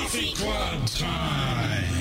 Coffee Club time.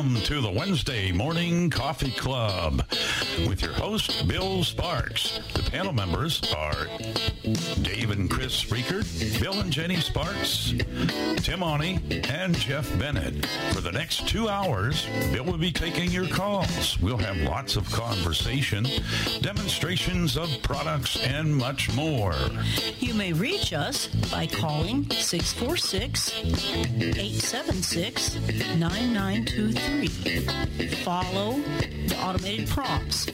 Welcome to the Wednesday Morning Coffee Club with your host, Bill Sparks. The panel members are Dave and Chris Riekert, Bill and Jenny Sparks, Tim Awney, and Jeff Bennett. For the next two hours, Bill will be taking your calls. We'll have lots of conversation, demonstrations of products, and much more. You may reach us by calling 646 876 9923. Follow the automated prompts.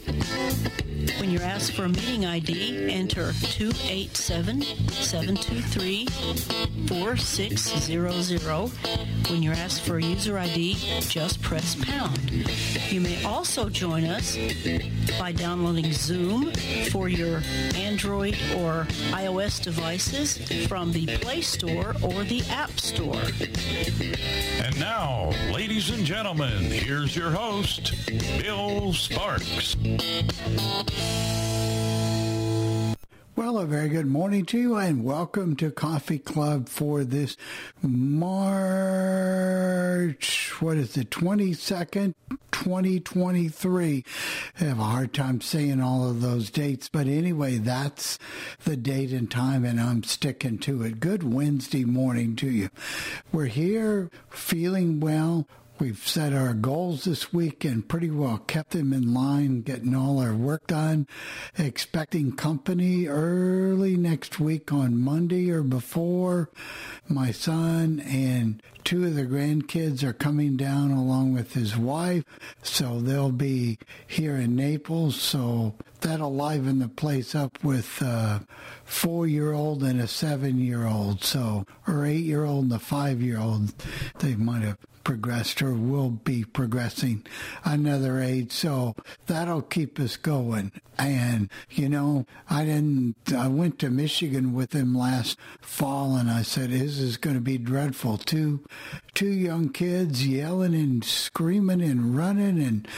When you're asked for a meeting ID, enter 287-723-4600. When you're asked for a user ID, just press pound. You may also join us by downloading Zoom for your Android or iOS devices from the Play Store or the App Store. And now, ladies and gentlemen, here's your host, Bill Sparks. Well, a very good morning to you and welcome to Coffee Club for this March, what is it, 22nd, 2023. I have a hard time saying all of those dates, but anyway, that's the date and time and I'm sticking to it. Good Wednesday morning to you. We're here feeling well. We've set our goals this week and pretty well kept them in line, getting all our work done. Expecting company early next week on Monday or before. My son and two of the grandkids are coming down along with his wife, so they'll be here in Naples. So that'll liven the place up with a four-year-old and a seven-year-old, so or eight-year-old and a five-year-old. They might have progressed or will be progressing another age. So that'll keep us going. And, you know, I didn't, I went to Michigan with him last fall and I said, this is going to be dreadful. Two, two young kids yelling and screaming and running and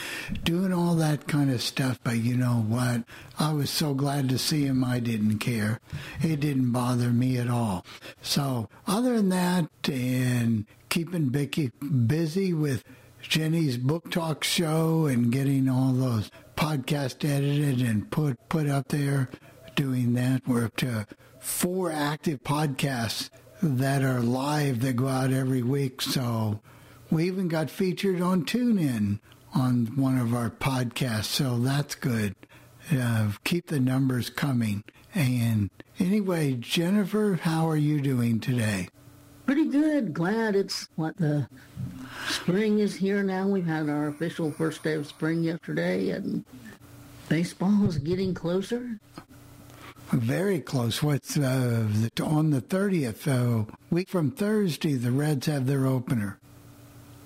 doing all that kind of stuff. But you know what? I was so glad to see him. I didn't care. It didn't bother me at all. So other than that and keeping Becky busy with Jenny's book talk show and getting all those podcasts edited and put put up there. Doing that, we're up to four active podcasts that are live that go out every week. So we even got featured on TuneIn on one of our podcasts. So that's good. Uh, keep the numbers coming. And anyway, Jennifer, how are you doing today? Pretty good. Glad it's what the spring is here now. We've had our official first day of spring yesterday, and baseball is getting closer. Very close. What's uh, on the thirtieth? Uh, week from Thursday, the Reds have their opener.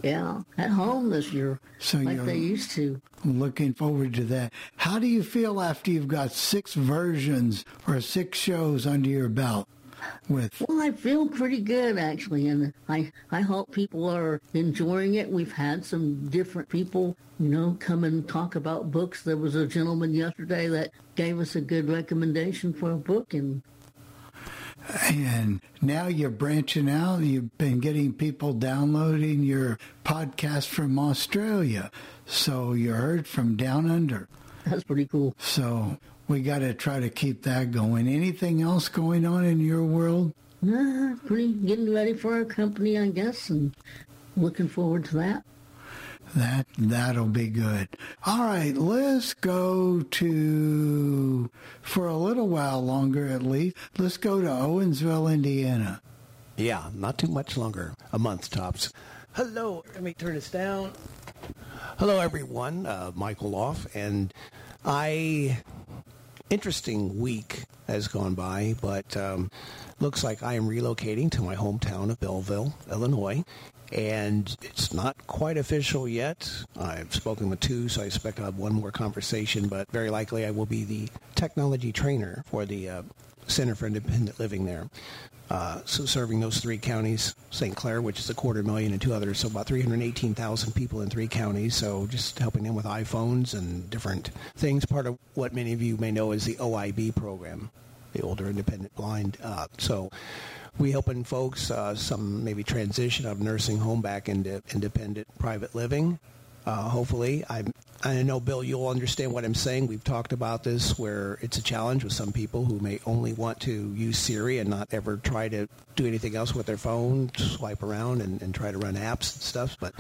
Yeah, at home this year, so like they used to. Looking forward to that. How do you feel after you've got six versions or six shows under your belt? With Well, I feel pretty good actually, and I I hope people are enjoying it. We've had some different people, you know, come and talk about books. There was a gentleman yesterday that gave us a good recommendation for a book, and and now you're branching out. You've been getting people downloading your podcast from Australia. So you're heard from down under. that's pretty cool. So we got to try to keep that going. Anything else going on in your world? Uh, pretty getting ready for our company, I guess, and looking forward to that. That that'll be good. All right, let's go to for a little while longer at least. Let's go to Owensville, Indiana. Yeah, not too much longer. A month tops. Hello, let me turn this down. Hello, everyone. Uh, Michael Off, and I. Interesting week has gone by, but um, looks like I am relocating to my hometown of Belleville, Illinois, and it's not quite official yet. I've spoken with two, so I expect I'll have one more conversation, but very likely I will be the technology trainer for the uh, Center for Independent Living there. Uh, so serving those three counties, St. Clair, which is a quarter million, and two others, so about 318,000 people in three counties. So just helping them with iPhones and different things. Part of what many of you may know is the OIB program, the Older Independent Blind. Uh, so we helping folks uh, some maybe transition of nursing home back into independent private living. Uh, hopefully, I I know Bill, you'll understand what I'm saying. We've talked about this where it's a challenge with some people who may only want to use Siri and not ever try to do anything else with their phone, swipe around and, and try to run apps and stuff. But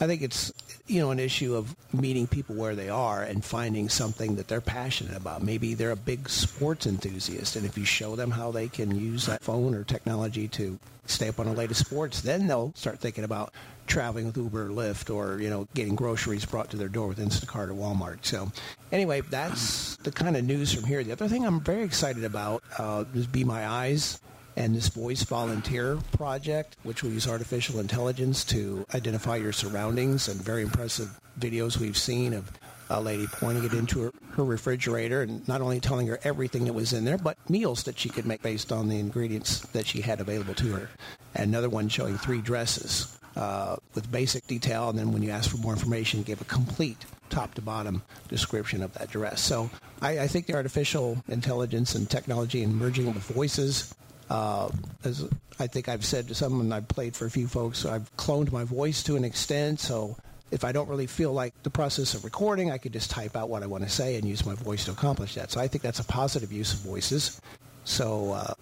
I think it's you know an issue of meeting people where they are and finding something that they're passionate about. Maybe they're a big sports enthusiast, and if you show them how they can use that phone or technology to stay up on the latest sports, then they'll start thinking about traveling with Uber or Lyft or you know getting groceries brought to their door with Instacart or Walmart. So anyway, that's the kind of news from here. The other thing I'm very excited about uh, is Be My Eyes and this virtual volunteer project, which will use artificial intelligence to identify your surroundings and very impressive videos we've seen of a lady pointing it into her, her refrigerator and not only telling her everything that was in there, but meals that she could make based on the ingredients that she had available to her. Another one showing three dresses uh, with basic detail, and then when you ask for more information, gave a complete top to bottom description of that dress. So I, I think the artificial intelligence and technology and merging with voices uh, as I think I've said to someone I've played for a few folks, I've cloned my voice to an extent. So if I don't really feel like the process of recording, I could just type out what I want to say and use my voice to accomplish that. So I think that's a positive use of voices. So uh,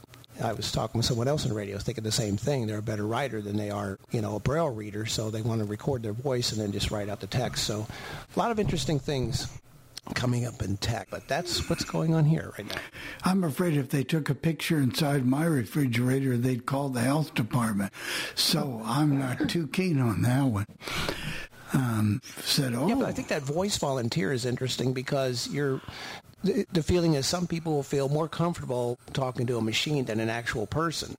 I was talking with someone else on the radio thinking the same thing. They're a better writer than they are, you know, a braille reader. So they want to record their voice and then just write out the text. So a lot of interesting things coming up in tech, but that's what's going on here right now. I'm afraid if they took a picture inside my refrigerator, they'd call the health department. So I'm not too keen on that one. Um, said, oh, Yeah, but I think that virtual volunteer is interesting because you're. The, the feeling is some people will feel more comfortable talking to a machine than an actual person,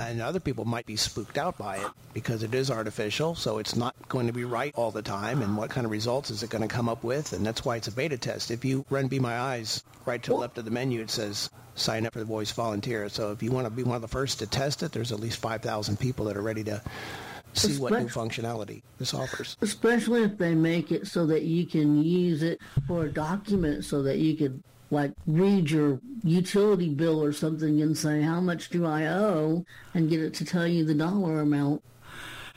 and other people might be spooked out by it because it is artificial, so it's not going to be right all the time. And what kind of results is it going to come up with? And that's why it's a beta test. If you run Be My Eyes right to the left of the menu, it says sign up for the virtual volunteer. So if you want to be one of the first to test it, there's at least 5,000 people that are ready to see what new functionality this offers. Especially if they make it so that you can use it for a document so that you could like read your utility bill or something and say how much do I owe and get it to tell you the dollar amount.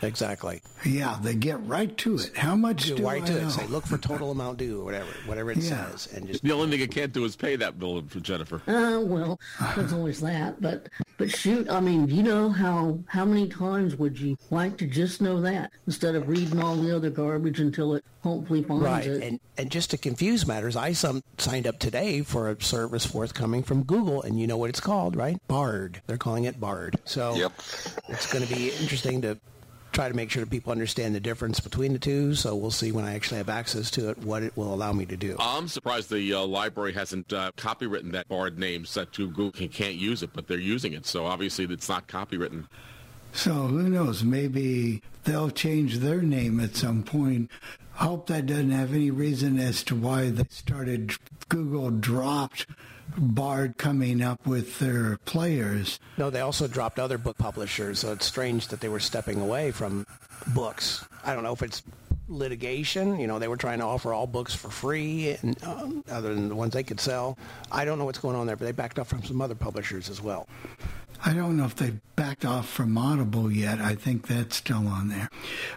Exactly. yeah, they get right to it. How much do, Do right I to it. Say, look for total amount due or whatever, whatever it Yeah. says, and just The only thing it can't do is pay that bill for Jennifer. Uh, well, there's always that, but but shoot, I mean, you know how how many times would you like to just know that instead of reading all the other garbage until it hopefully finds right. it? And and just to confuse matters, I some signed up today for a service forthcoming from Google, and you know what it's called, right? Bard. They're calling it Bard. So Yep. it's going to be interesting to try to make sure that people understand the difference between the two. So we'll see when I actually have access to it what it will allow me to do. I'm surprised the uh, library hasn't uh, copywritten that Bard name so that Google can, can't use it, but they're using it. So obviously it's not copywritten. So who knows? Maybe they'll change their name at some point. hope that doesn't have any reason as to why they started Google dropped Bard coming up with their players. No, they also dropped other book publishers, so it's strange that they were stepping away from books. I don't know if it's litigation. You know, they were trying to offer all books for free, and um, other than the ones they could sell. I don't know what's going on there, but they backed up from some other publishers as well. I don't know if they've backed off from Audible yet. I think that's still on there.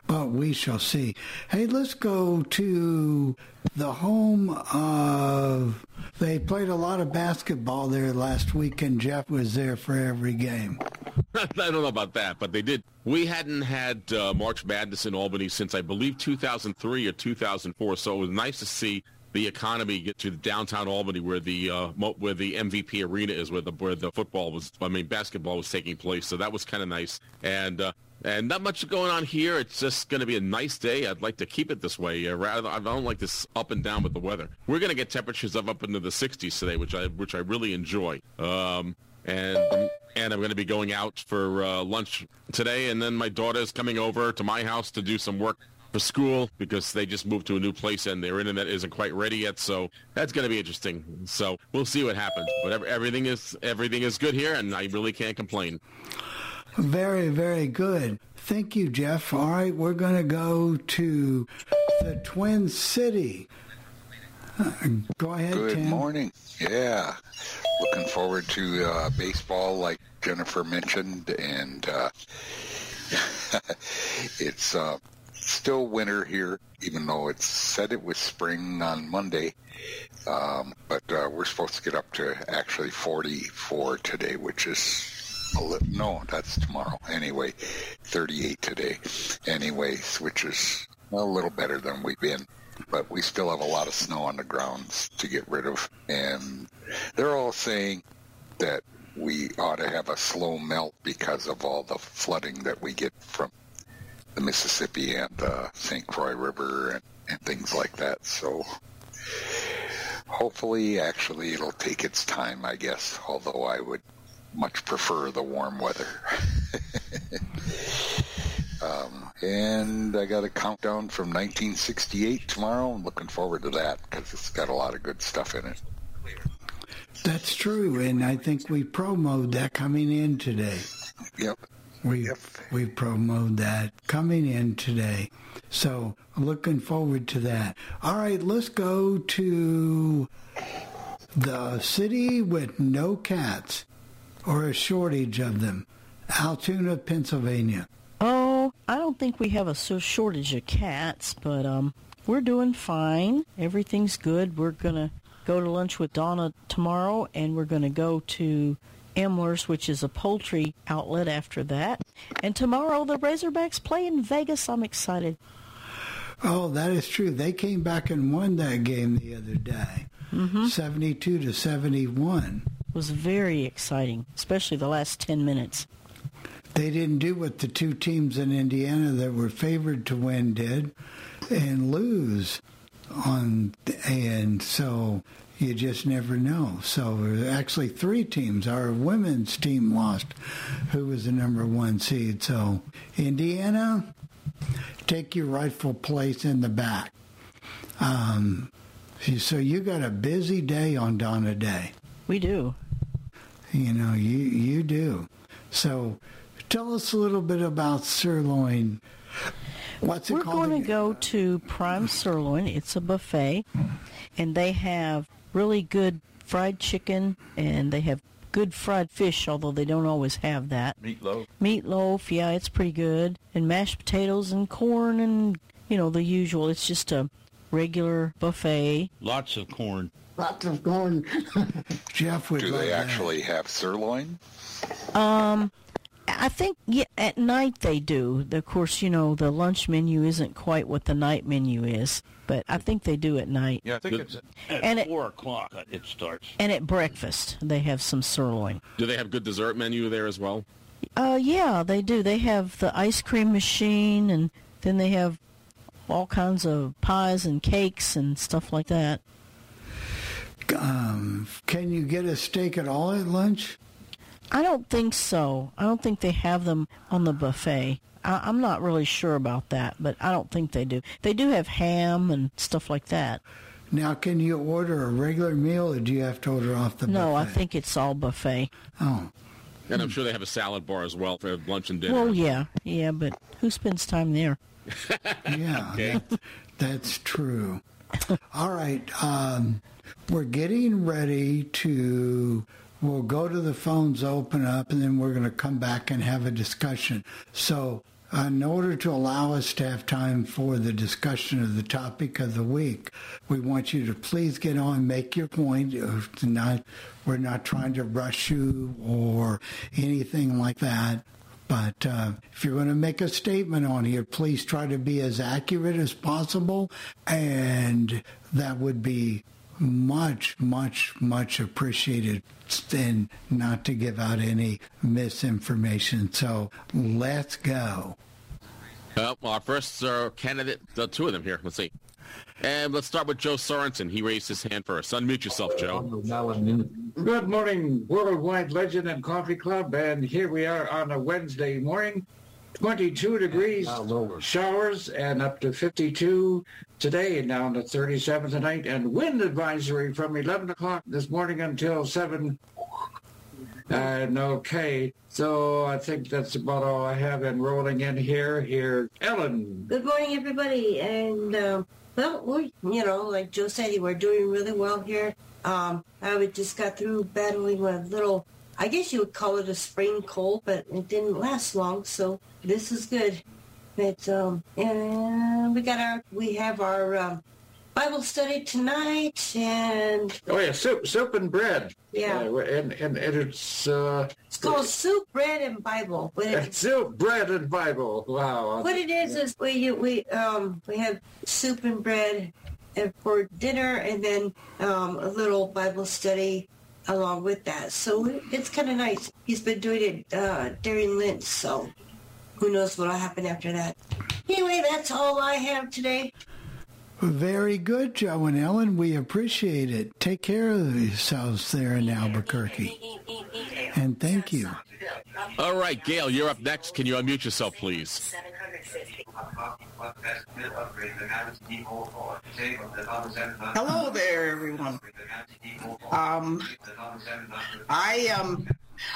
But we shall see. Hey, let's go to the home of. They played a lot of basketball there last week, and Jeff was there for every game. I don't know about that, but they did. We hadn't had uh, March Madness in Albany since I believe 2003 or 2004, so it was nice to see the economy get to downtown Albany, where the uh, where the MVP arena is, where the where the football was, I mean basketball was taking place. So that was kind of nice, and uh, and not much going on here. It's just going to be a nice day. I'd like to keep it this way. Uh, rather, I don't like this up and down with the weather. We're going to get temperatures of up into the 60s today, which I which I really enjoy. Um, and and I'm going to be going out for uh, lunch today, and then my daughter is coming over to my house to do some work for school because they just moved to a new place and their internet isn't quite ready yet. So that's going to be interesting. So we'll see what happens. But everything is everything is good here, and I really can't complain. Very, very good. Thank you, Jeff. All right, we're going to go to the Twin City. Uh, go ahead, Good Tim. morning. Yeah. Looking forward to uh, baseball, like Jennifer mentioned, and uh, it's uh, still winter here, even though it said it was spring on Monday. Um, but uh, we're supposed to get up to actually 44 today, which is no, that's tomorrow. Anyway, 38 today. Anyways, which is a little better than we've been. But we still have a lot of snow on the grounds to get rid of. And they're all saying that we ought to have a slow melt because of all the flooding that we get from the Mississippi and the St. Croix River and, and things like that. So hopefully, actually, it'll take its time, I guess, although I would much prefer the warm weather. um, and I got a countdown from 1968 tomorrow. I'm looking forward to that because it's got a lot of good stuff in it. That's true, and I think we promoted that coming in today. Yep. We Yep. we promoted that coming in today. So looking forward to that. All right, let's go to the city with no cats or a shortage of them. Altoona, Pennsylvania. Oh, I don't think we have a so shortage of cats, but um, we're doing fine. Everything's good. We're gonna go to lunch with Donna tomorrow, and we're gonna go to Emler's, which is a poultry outlet after that. And tomorrow the Razorbacks play in Vegas. I'm excited. Oh, that is true. They came back and won that game the other day, mm-hmm. seventy-two to seventy-one. It was very exciting, especially the last 10 minutes. They didn't do what the two teams in Indiana that were favored to win did and lose on and so you just never know. So actually three teams. Our women's team lost, who was the number one seed. So Indiana, take your rightful place in the back. Um, so you got a busy day on Donna Day. We do. You know, you you do. So, tell us a little bit about sirloin. What's it We're called? going to go to Prime Sirloin. It's a buffet, and they have really good fried chicken, and they have good fried fish, although they don't always have that. Meatloaf. Meatloaf, yeah, it's pretty good, and mashed potatoes and corn, and you know the usual. It's just a regular buffet. Lots of corn. Lots of corn. Jeff would Do love they that. actually have sirloin? Um, I think yeah, at night they do. Of course, you know the lunch menu isn't quite what the night menu is, but I think they do at night. Yeah, I think it's At And it- four o'clock it starts. And at breakfast they have some sirloin. Do they have good dessert menu there as well? Uh, yeah, they do. They have the ice cream machine, and then they have all kinds of pies and cakes and stuff like that. Um, can you get a steak at all at lunch? I don't think so. I don't think they have them on the buffet. I, am not really sure about that, but I don't think they do. They do have ham and stuff like that. Now, can you order a regular meal, or do you have to order off the? No, buffet? I think it's all buffet. Oh. And I'm sure they have a salad bar as well for lunch and dinner. Well, yeah, yeah, but who spends time there? yeah, okay. that, that's true. all right, um, we're getting ready to. We'll go to the phones, open up, and then we're going to come back and have a discussion. So in order to allow us to have time for the discussion of the topic of the week, we want you to please get on, make your point. Not, we're not trying to rush you or anything like that. But uh, if you're going to make a statement on here, please try to be as accurate as possible. And that would be much, much, much appreciated and not to give out any misinformation. So let's go. Uh, well, our first uh, candidate, the two of them here. Let's see. And let's start with Joe Sorensen. He raised his hand first. Unmute yourself, Joe. Good morning, Worldwide Legend and Coffee Club. And here we are on a Wednesday morning. 22 degrees, showers, and up to 52 today, and down to 37 tonight. And wind advisory from 11 o'clock this morning until 7 and okay, so I think that's about all I have. And rolling in here, here, Ellen. Good morning, everybody. And um, well, we, you know, like Joe said, we're doing really well here. Um, I just got through battling a little, I guess you would call it a spring cold, but it didn't last long. So this is good. But um, and we got our, we have our um, Bible study tonight, and oh yeah, soup, soup and bread. Yeah, uh, and, and and it's uh, it's called soup, bread, and Bible. It, soup, bread, and Bible. Wow. What it is is we we um we have soup and bread and for dinner, and then um, a little Bible study along with that. So it's kind of nice. He's been doing it uh, during Lent, so who knows what'll happen after that. Anyway, that's all I have today. Very good, Joe and Ellen. We appreciate it. Take care of yourselves there in Albuquerque. And thank you. All right, Gail, you're up next. Can you unmute yourself, please? Hello there, everyone. Um, I um,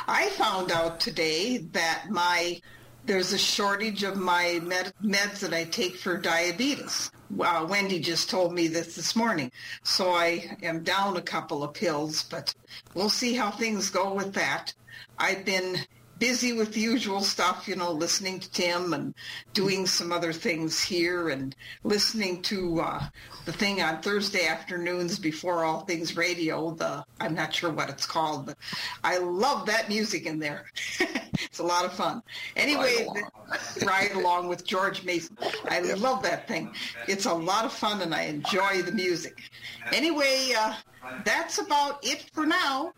I found out today that my there's a shortage of my med- meds that I take for diabetes. Uh, Wendy just told me this this morning. So I am down a couple of pills, but we'll see how things go with that. I've been busy with the usual stuff, you know, listening to Tim and doing some other things here and listening to uh, the thing on Thursday afternoons before all things radio. The I'm not sure what it's called, but I love that music in there. it's a lot of fun. Anyway, ride along. ride along with George Mason. I love that thing. It's a lot of fun and I enjoy the music. Anyway, uh, that's about it for now.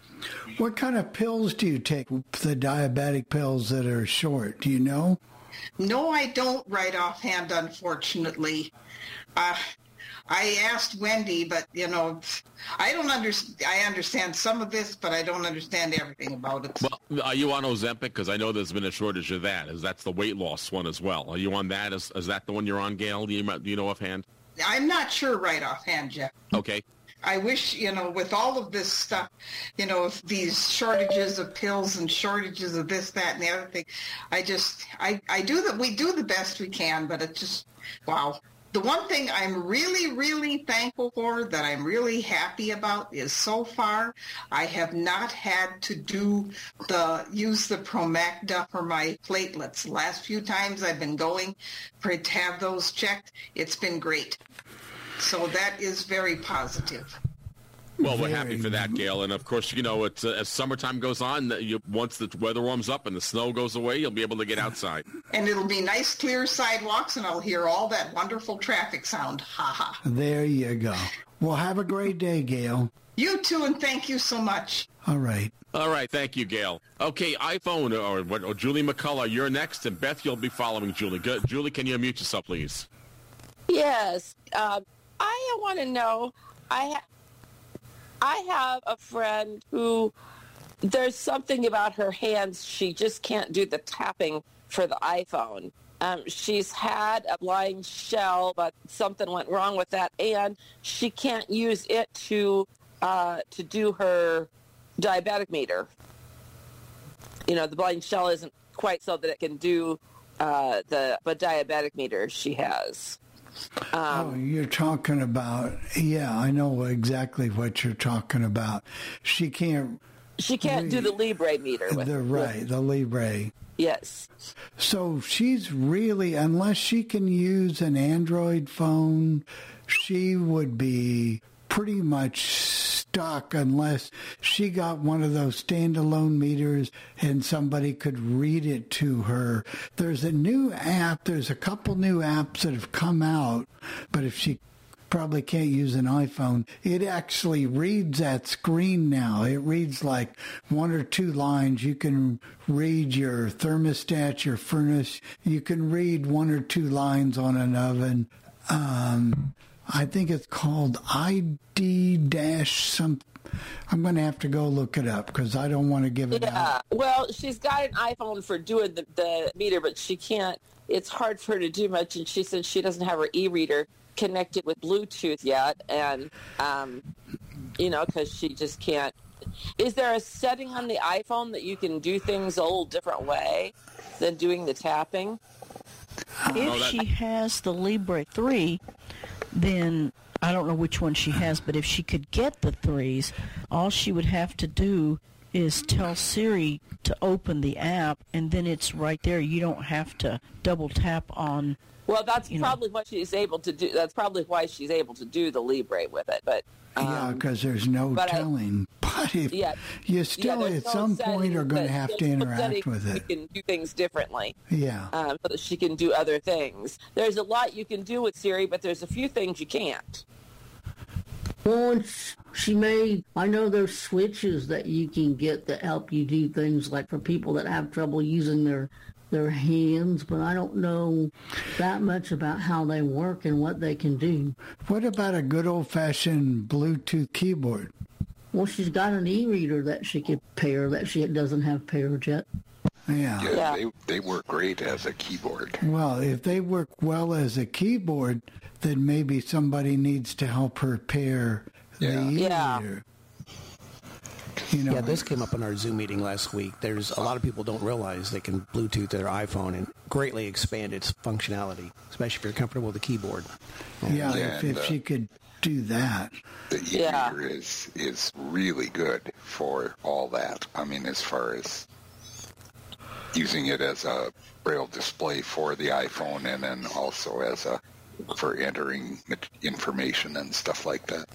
What kind of pills do you take? The diabetic pills that are short, do you know? No, I don't right offhand, unfortunately. Uh, I asked Wendy, but you know, I don't understand. I understand some of this, but I don't understand everything about it. Well, are you on Ozempic? Because I know there's been a shortage of that. Is that's the weight loss one as well? Are you on that? Is, is that the one you're on, Gail? Do you, do you know offhand? I'm not sure right offhand, Jeff. Okay. I wish, you know, with all of this stuff, you know, these shortages of pills and shortages of this, that, and the other thing, I just, I, I do that. We do the best we can, but it just, wow. The one thing I'm really, really thankful for that I'm really happy about is so far I have not had to do the use the Promacta for my platelets. Last few times I've been going for to have those checked, it's been great. So that is very positive. Well, we're happy for that, Gail. And of course, you know, it's, uh, as summertime goes on, you, once the weather warms up and the snow goes away, you'll be able to get outside. And it'll be nice, clear sidewalks, and I'll hear all that wonderful traffic sound. Ha ha. There you go. Well, have a great day, Gail. You too, and thank you so much. All right. All right, thank you, Gail. Okay, iPhone or, or Julie McCullough, you're next, and Beth, you'll be following Julie. Good. Julie, can you unmute yourself, please? Yes. Uh, I want to know. I ha- I have a friend who there's something about her hands. She just can't do the tapping for the iPhone. Um, she's had a BlindShell, but something went wrong with that, and she can't use it to uh, to do her diabetic meter. You know, the BlindShell isn't quite so that it can do uh, the but diabetic meter she has. Um, oh, you're talking about yeah, I know exactly what you're talking about. She can't. She can't re- do the Libre meter. With, the right, with, the Libre. Yes. So she's really, unless she can use an Android phone, she would be pretty much stuck unless she got one of those standalone meters and somebody could read it to her. There's a new app, there's a couple new apps that have come out, but if she probably can't use an iPhone. It actually reads that screen now. It reads like one or two lines. You can read your thermostat, your furnace. You can read one or two lines on an oven. Um, I think it's called ID dash some. I'm going to have to go look it up because I don't want to give it yeah. out. Well, she's got an iPhone for doing the, the meter, but she can't. It's hard for her to do much, and she said she doesn't have her e-reader connected with Bluetooth yet, and um, you know, because she just can't. Is there a setting on the iPhone that you can do things a little different way than doing the tapping? If she has the Libre 3, then I don't know which one she has, but if she could get the threes, all she would have to do is tell Siri to open the app, and then it's right there. You don't have to double tap on well, that's probably know. what she's able to do. That's probably why she's able to do the Libre with it. But um, yeah, because there's no telling. I, but if yeah, you still yeah, at no some point are going to have to interact with it. You can do things differently. Yeah, um, so that she can do other things. There's a lot you can do with Siri, but there's a few things you can't. Well, she may. I know there's switches that you can get that help you do things like for people that have trouble using their their hands, but I don't know that much about how they work and what they can do. What about a good old fashioned Bluetooth keyboard? Well, she's got an e-reader that she could pair that she doesn't have paired yet. Yeah. yeah, yeah. They, they work great as a keyboard. Well, if they work well as a keyboard, then maybe somebody needs to help her pair the yeah. E-reader. You know, yeah, this came up in our Zoom meeting last week. There's a lot of people don't realize they can Bluetooth their iPhone and greatly expand its functionality, especially if you're comfortable with the keyboard. Yeah, yeah if, if she uh, could do that. The yeah. is is really good for all that. I mean, as far as using it as a braille display for the iPhone, and then also as a for entering information and stuff like that.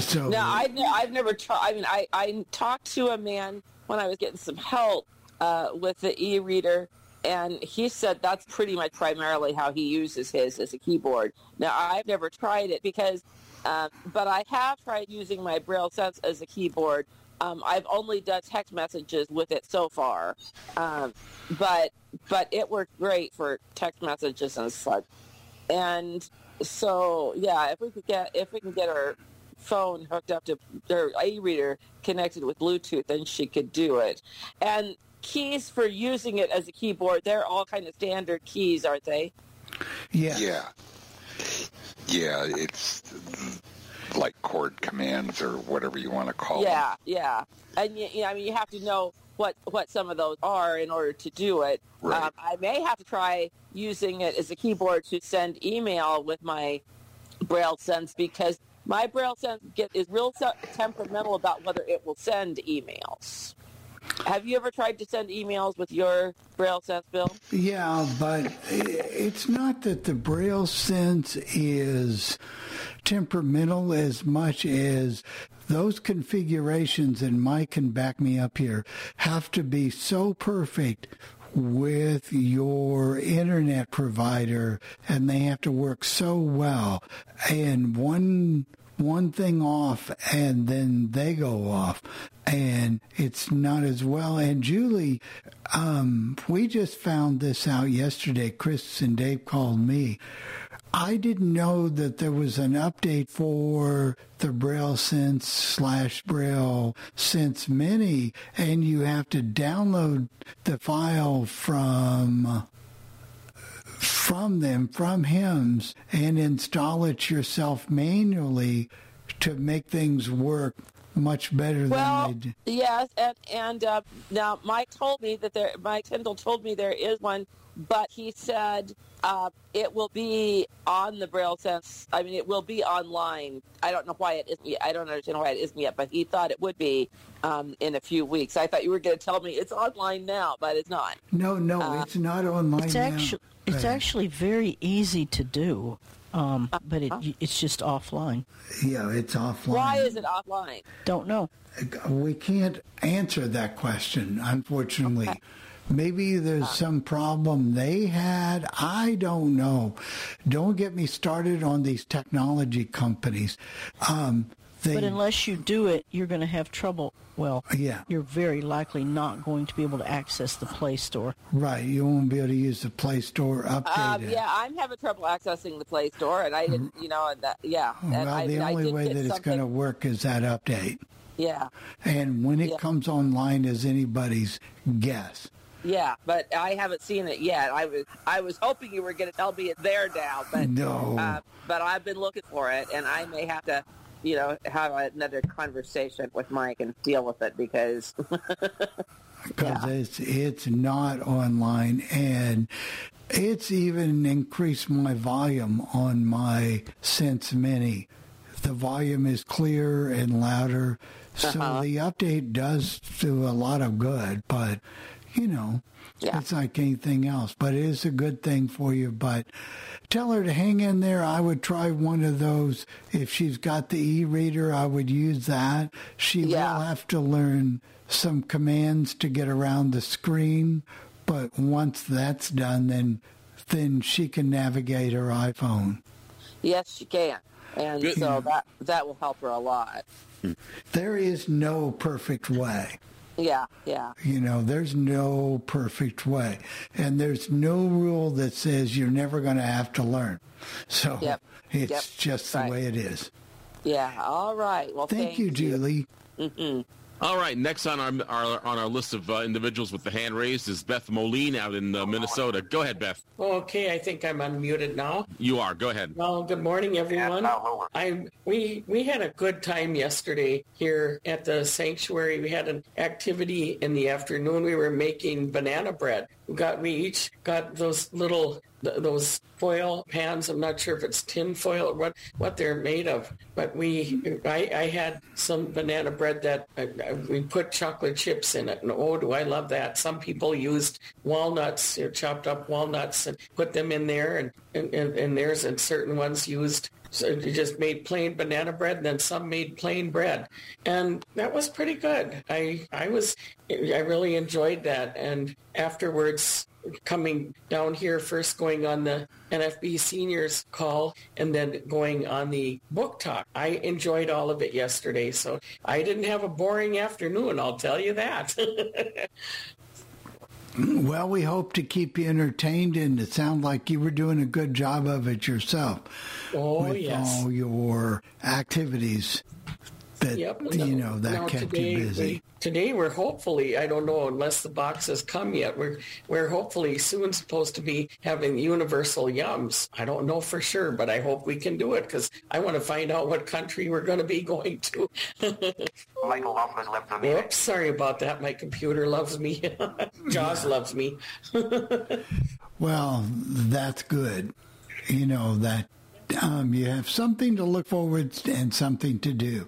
So now I've, I've never tried. I mean, I, I talked to a man when I was getting some help uh, with the e-reader, and he said that's pretty much primarily how he uses his as a keyboard. Now I've never tried it because, uh, but I have tried using my Braille Sense as a keyboard. Um, I've only done text messages with it so far, um, but but it worked great for text messages and such. And so yeah, if we could get if we can get our phone hooked up to her e-reader connected with Bluetooth, then she could do it. And keys for using it as a keyboard, they're all kind of standard keys, aren't they? Yeah. Yeah. Yeah, it's like chord commands or whatever you want to call yeah, them. Yeah, yeah. And you, you know, I mean, you have to know what what some of those are in order to do it. Right. Um, I may have to try using it as a keyboard to send email with my Braille Sense because my Braille Sense get, is real temperamental about whether it will send emails. Have you ever tried to send emails with your Braille Sense, Bill? Yeah, but it's not that the Braille Sense is temperamental as much as those configurations, and Mike can back me up here, have to be so perfect with your internet provider and they have to work so well. And one one thing off and then they go off and it's not as well. And Julie, um, we just found this out yesterday. Chris and Dave called me. I didn't know that there was an update for the Braille Sense slash Braille Sense Mini, and you have to download the file from from them, from HIMS, and install it yourself manually to make things work much better well, than they do. Yes, and and uh, now Mike told me that there. Mike Tyndall told me there is one, but he said uh, it will be on the Braille Sense. I mean, it will be online. I don't know why it isn't. Yet. I don't understand why it isn't yet, but he thought it would be um, in a few weeks. I thought you were going to tell me it's online now, but it's not. No, no, uh, it's not online it's now. Actually, it's actually very easy to do. Um, but it, it's just offline. Yeah, it's offline. Why is it offline? Don't know. We can't answer that question, unfortunately. Maybe there's some problem they had. I don't know. Don't get me started on these technology companies. Um, they, but unless you do it, you're going to have trouble. Well, yeah. you're very likely not going to be able to access the Play Store. Right. You won't be able to use the Play Store update. Um, yeah, I'm having trouble accessing the Play Store, and I didn't, you know, that, yeah. Well, I, the only I way that it's going to work is that update. Yeah. And when it yeah. comes online is anybody's guess. Yeah, but I haven't seen it yet. I was I was hoping you were going to tell me it's there now, but no. Uh, but I've been looking for it, and I may have to, you know, have another conversation with Mike and deal with it because because yeah. it's it's not online, and it's even increased my volume on my Sense Mini. The volume is clearer and louder, so uh-huh. the update does do a lot of good, but you know, yeah. it's like anything else. But it is a good thing for you. But tell her to hang in there. I would try one of those. If she's got the e-reader, I would use that. She yeah. will have to learn some commands to get around the screen. But once that's done, then then she can navigate her iPhone. Yes, she can. And Good. so that that will help her a lot. There is no perfect way. Yeah, yeah. You know, there's no perfect way. And there's no rule that says you're never going to have to learn. So yep. it's yep. just the right. way it is. Yeah, all right. Well, thank, thank you, Julie. Mm-hmm. All right, next on our, our on our list of uh, individuals with the hand raised is Beth Moline out in uh, Minnesota. Go ahead, Beth. Okay, I think I'm unmuted now. You are. Go ahead. Well, good morning, everyone. I we we had a good time yesterday here at the sanctuary. We had an activity in the afternoon. We were making banana bread. We got we each got those little those foil pans. I'm not sure if it's tin foil or what, what they're made of, but we, I, I had some banana bread that uh, we put chocolate chips in it. And oh, do I love that. Some people used walnuts, chopped up walnuts and put them in there and, and, and, and there's, and certain ones used so you just made plain banana bread, and then some made plain bread, and that was pretty good. I I was I really enjoyed that, and afterwards coming down here first going on the NFB seniors call and then going on the book talk. I enjoyed all of it yesterday, so I didn't have a boring afternoon, I'll tell you that. Well, we hope to keep you entertained, and it sounds like you were doing a good job of it yourself. Oh, with yes. all your activities that yep. you know that now kept today, you busy. We, today we're hopefully, I don't know, unless the box has come yet, we're we're hopefully soon supposed to be having universal yums. I don't know for sure, but I hope we can do it because I want to find out what country we're going to be going to. Michael Hoffman left the meeting. Oops, sorry about that. My computer loves me. Jaws loves me. well, that's good. You know that um, you have something to look forward to and something to do.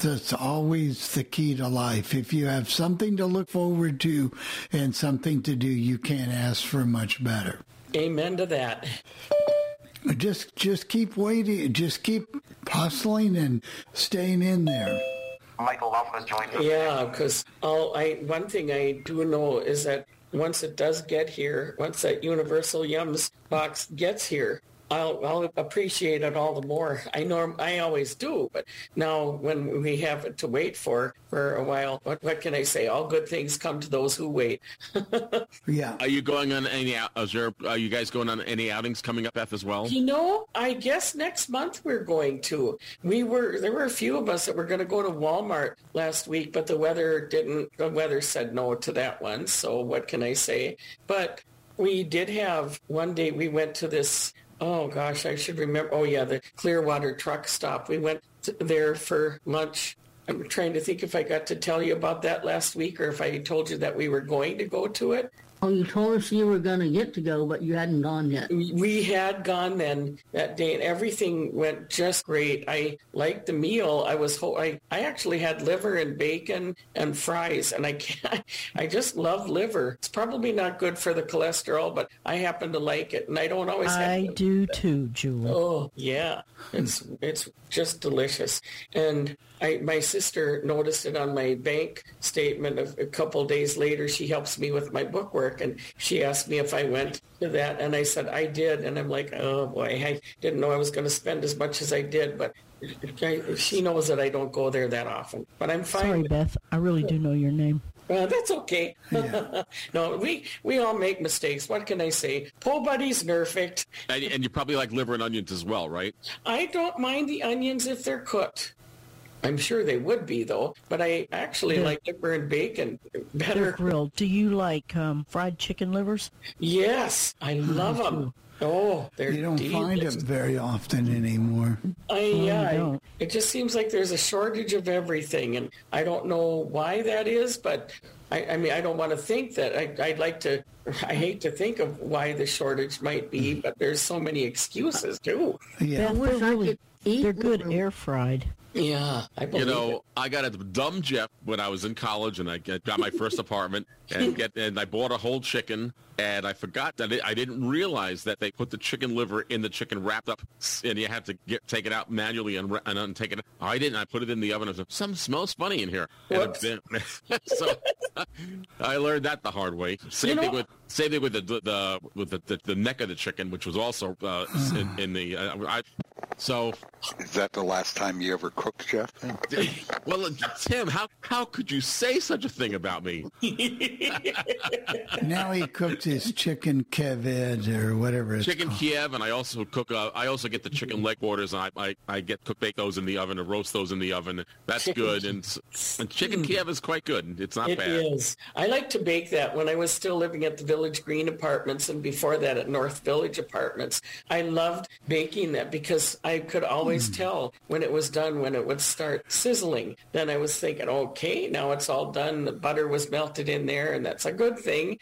That's always the key to life. If you have something to look forward to and something to do, you can't ask for much better. Amen to that. Just, just keep waiting. Just keep hustling and staying in there. Michael Hoffman joined us. Yeah, because all I one thing I do know is that once it does get here, once that Universal Yums box gets here, I'll, I'll appreciate it all the more. I norm I always do, but now when we have it to wait for for a while, what what can I say? All good things come to those who wait. yeah. Are you going on any? Is there, are you guys going on any outings coming up, Beth, as well? You know, I guess next month we're going to. We were there were a few of us that were going to go to Walmart last week, but the weather didn't. The weather said no to that one. So what can I say? But we did have one day we went to this oh gosh i should remember. Oh yeah the clearwater truck stop. We went there for lunch. I'm trying to think if i got to tell you about that last week or if i told you that we were going to go to it Oh, you told us you were going to get to go, but you hadn't gone yet. We had gone then that day, and everything went just great. I liked the meal. I was I I actually had liver and bacon and fries, and I can't, I just love liver. It's probably not good for the cholesterol, but I happen to like it, and I don't always. I do too, Julie. Oh yeah, it's it's just delicious, and I, my sister noticed it on my bank statement a, a couple days later. She helps me with my bookwork, and she asked me if I went to that, and I said I did, and I'm like, oh boy, I didn't know I was going to spend as much as I did, but I, she knows that I don't go there that often. But I'm fine. Sorry, Beth. I really do know your name. Uh, that's okay. Yeah. no, we we all make mistakes. What can I say? Po Buddy's perfect. And, and you probably like liver and onions as well, right? I don't mind the onions if they're cooked. I'm sure they would be though, but I actually like liver and bacon better. They're grilled. Do you like um, fried chicken livers? Yes, I love them. Oh, they're you don't delicious. find them very often anymore. I yeah, I, it just seems like there's a shortage of everything, and I don't know why that is, but I, I mean, I don't want to think that. I, I'd like to. I hate to think of why the shortage might be, but there's so many excuses too. Yeah, Beth, they're really they're good air fried. Yeah, I you know, it. I got a dumb Jeff when I was in college, and I got my first apartment, and get and I bought a whole chicken, and I forgot that it, I didn't realize that they put the chicken liver in the chicken wrapped up, and you have to get take it out manually and and untake it. I didn't. I put it in the oven. I said, "Some smells funny in here." so I learned that the hard way. Same you know, thing with same thing with the the with the, the, the, neck of the chicken, which was also uh, in, in, the. Uh, I, so is that the last time you ever cooked, Jeff? well, Tim, how how could you say such a thing about me? now he cooks his chicken keved or whatever it's chicken called. Kiev, and I also cook. Uh, I also get the chicken leg quarters, and I, I, I get cook bake those in the oven or roast those in the oven. That's chicken. good, and and chicken Kiev is quite good. It's not it bad. It is. I like to bake that when I was still living at the Village Green Apartments, and before that at North Village Apartments. I loved baking that because I could always mm. tell when it was done when it would start sizzling. Then I was thinking, okay, now it's all done. The butter was melted in there, and that's a good thing.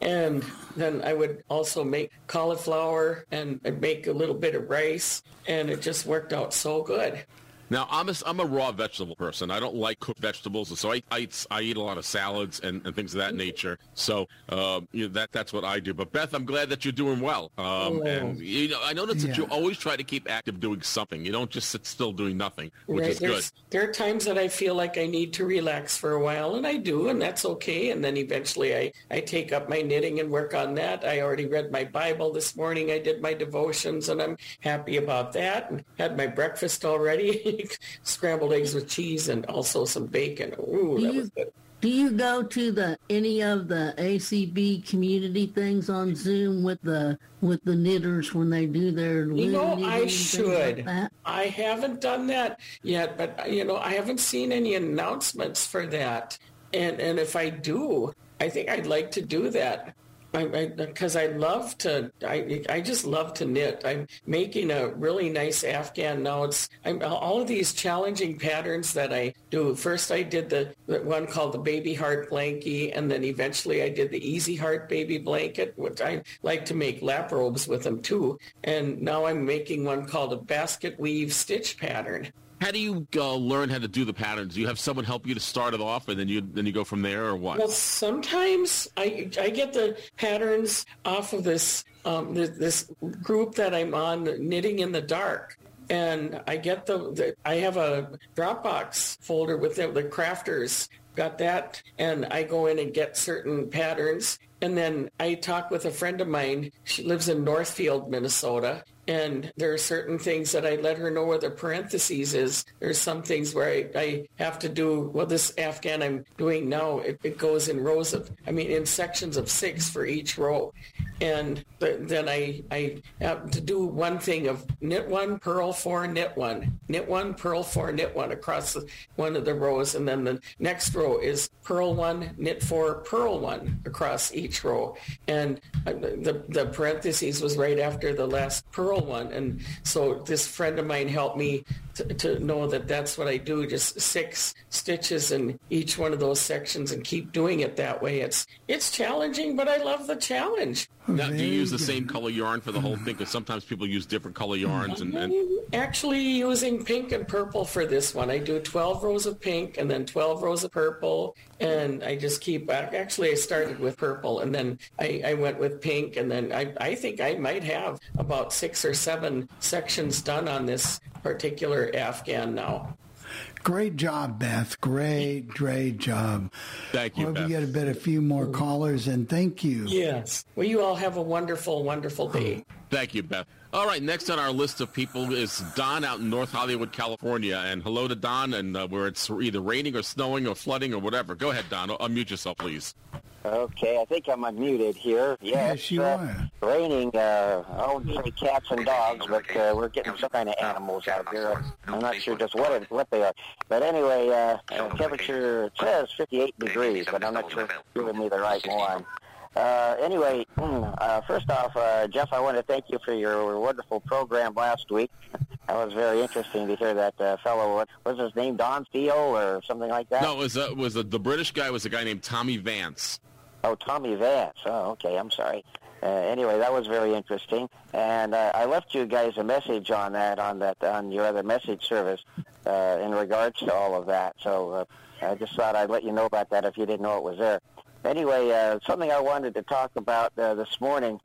And then I would also make cauliflower and I'd make a little bit of rice, and it just worked out so good. Now I'm a, I'm a raw vegetable person. I don't like cooked vegetables, so I I, I eat a lot of salads and, and things of that nature. So um, you know, that that's what I do. But Beth, I'm glad that you're doing well. Um, oh. And you know, I notice yeah. that you always try to keep active, doing something. You don't just sit still doing nothing, which right. is There's, good. There are times that I feel like I need to relax for a while, and I do, and that's okay. And then eventually, I I take up my knitting and work on that. I already read my Bible this morning. I did my devotions, and I'm happy about that. And had my breakfast already. scrambled eggs with cheese and also some bacon. Ooh, do that you, was good. Do you go to the any of the ACB community things on Zoom with the with the knitters when they do their? You know, I should. Like I haven't done that yet, but you know, I haven't seen any announcements for that. And and if I do, I think I'd like to do that because I, I, I, love to, I, I just love to knit. I'm making a really nice Afghan now. It's I'm, all of these challenging patterns that I do. First, I did the, the one called the Baby Heart Blankie, and then eventually I did the Easy Heart Baby Blanket, which I like to make lap robes with them too. And now I'm making one called a basket weave stitch pattern. How do you uh, learn how to do the patterns? Do you have someone help you to start it off, and then you then you go from there, or what? Well, sometimes I I get the patterns off of this um, this, group that I'm on, knitting in the dark, and I get the, the I have a Dropbox folder with the, the crafters got that and I go in and get certain patterns And then I talk with a friend of mine. She lives in Northfield, Minnesota. And there are certain things that I let her know where the parentheses is. There's some things where I, I have to do, well, this Afghan I'm doing now, it, it goes in rows of, I mean, in sections of six for each row and then I, I have to do one thing of knit one, purl four, knit one, knit one, purl four, knit one across the, one of the rows. And then the next row is purl one, knit four, purl one across each row. And the, the parentheses was right after the last purl one. And so this friend of mine helped me to, to know that that's what I do, just six stitches in each one of those sections and keep doing it that way. It's, it's challenging, but I love the challenge. Now, do you use the same color yarn for the whole thing? Because sometimes people use different color yarns. And, and, actually using pink and purple for this one. I do 12 rows of pink and then 12 rows of purple, and I just keep. Actually, I started with purple, and then I, I went with pink, and then I, I think I might have about six or seven sections done on this particular Afghan now. Great job, Beth. Great, great job. Thank you. Hope we get a bit, a few more callers, and thank you. Yes. Well, you all have a wonderful, wonderful day. Thank you, Beth. All right, next on our list of people is Don out in North Hollywood, California. And hello to Don, and uh, where it's either raining or snowing or flooding or whatever. Go ahead, Don. Unmute yourself, please. Okay, I think I'm unmuted here. Yes, yes you uh, are. Raining, uh, I would say cats and dogs, but uh, we're getting some kind of animals out here. I'm not sure just what it, what they are. But anyway, uh, temperature says 58 degrees, but I'm not sure if giving me the right one. Uh, anyway, uh, first off, uh, Jeff, I want to thank you for your wonderful program last week. That was very interesting to hear that uh, fellow. What was his name? Don Theo or something like that? No, it was uh, was uh, the British guy was a guy named Tommy Vance. Oh, Tommy Vance. Oh, okay. I'm sorry. Uh, anyway, that was very interesting, and uh, I left you guys a message on that on that on your other message service uh, in regards to all of that. So uh, I just thought I'd let you know about that if you didn't know it was there. Anyway, uh, something I wanted to talk about uh, this morning.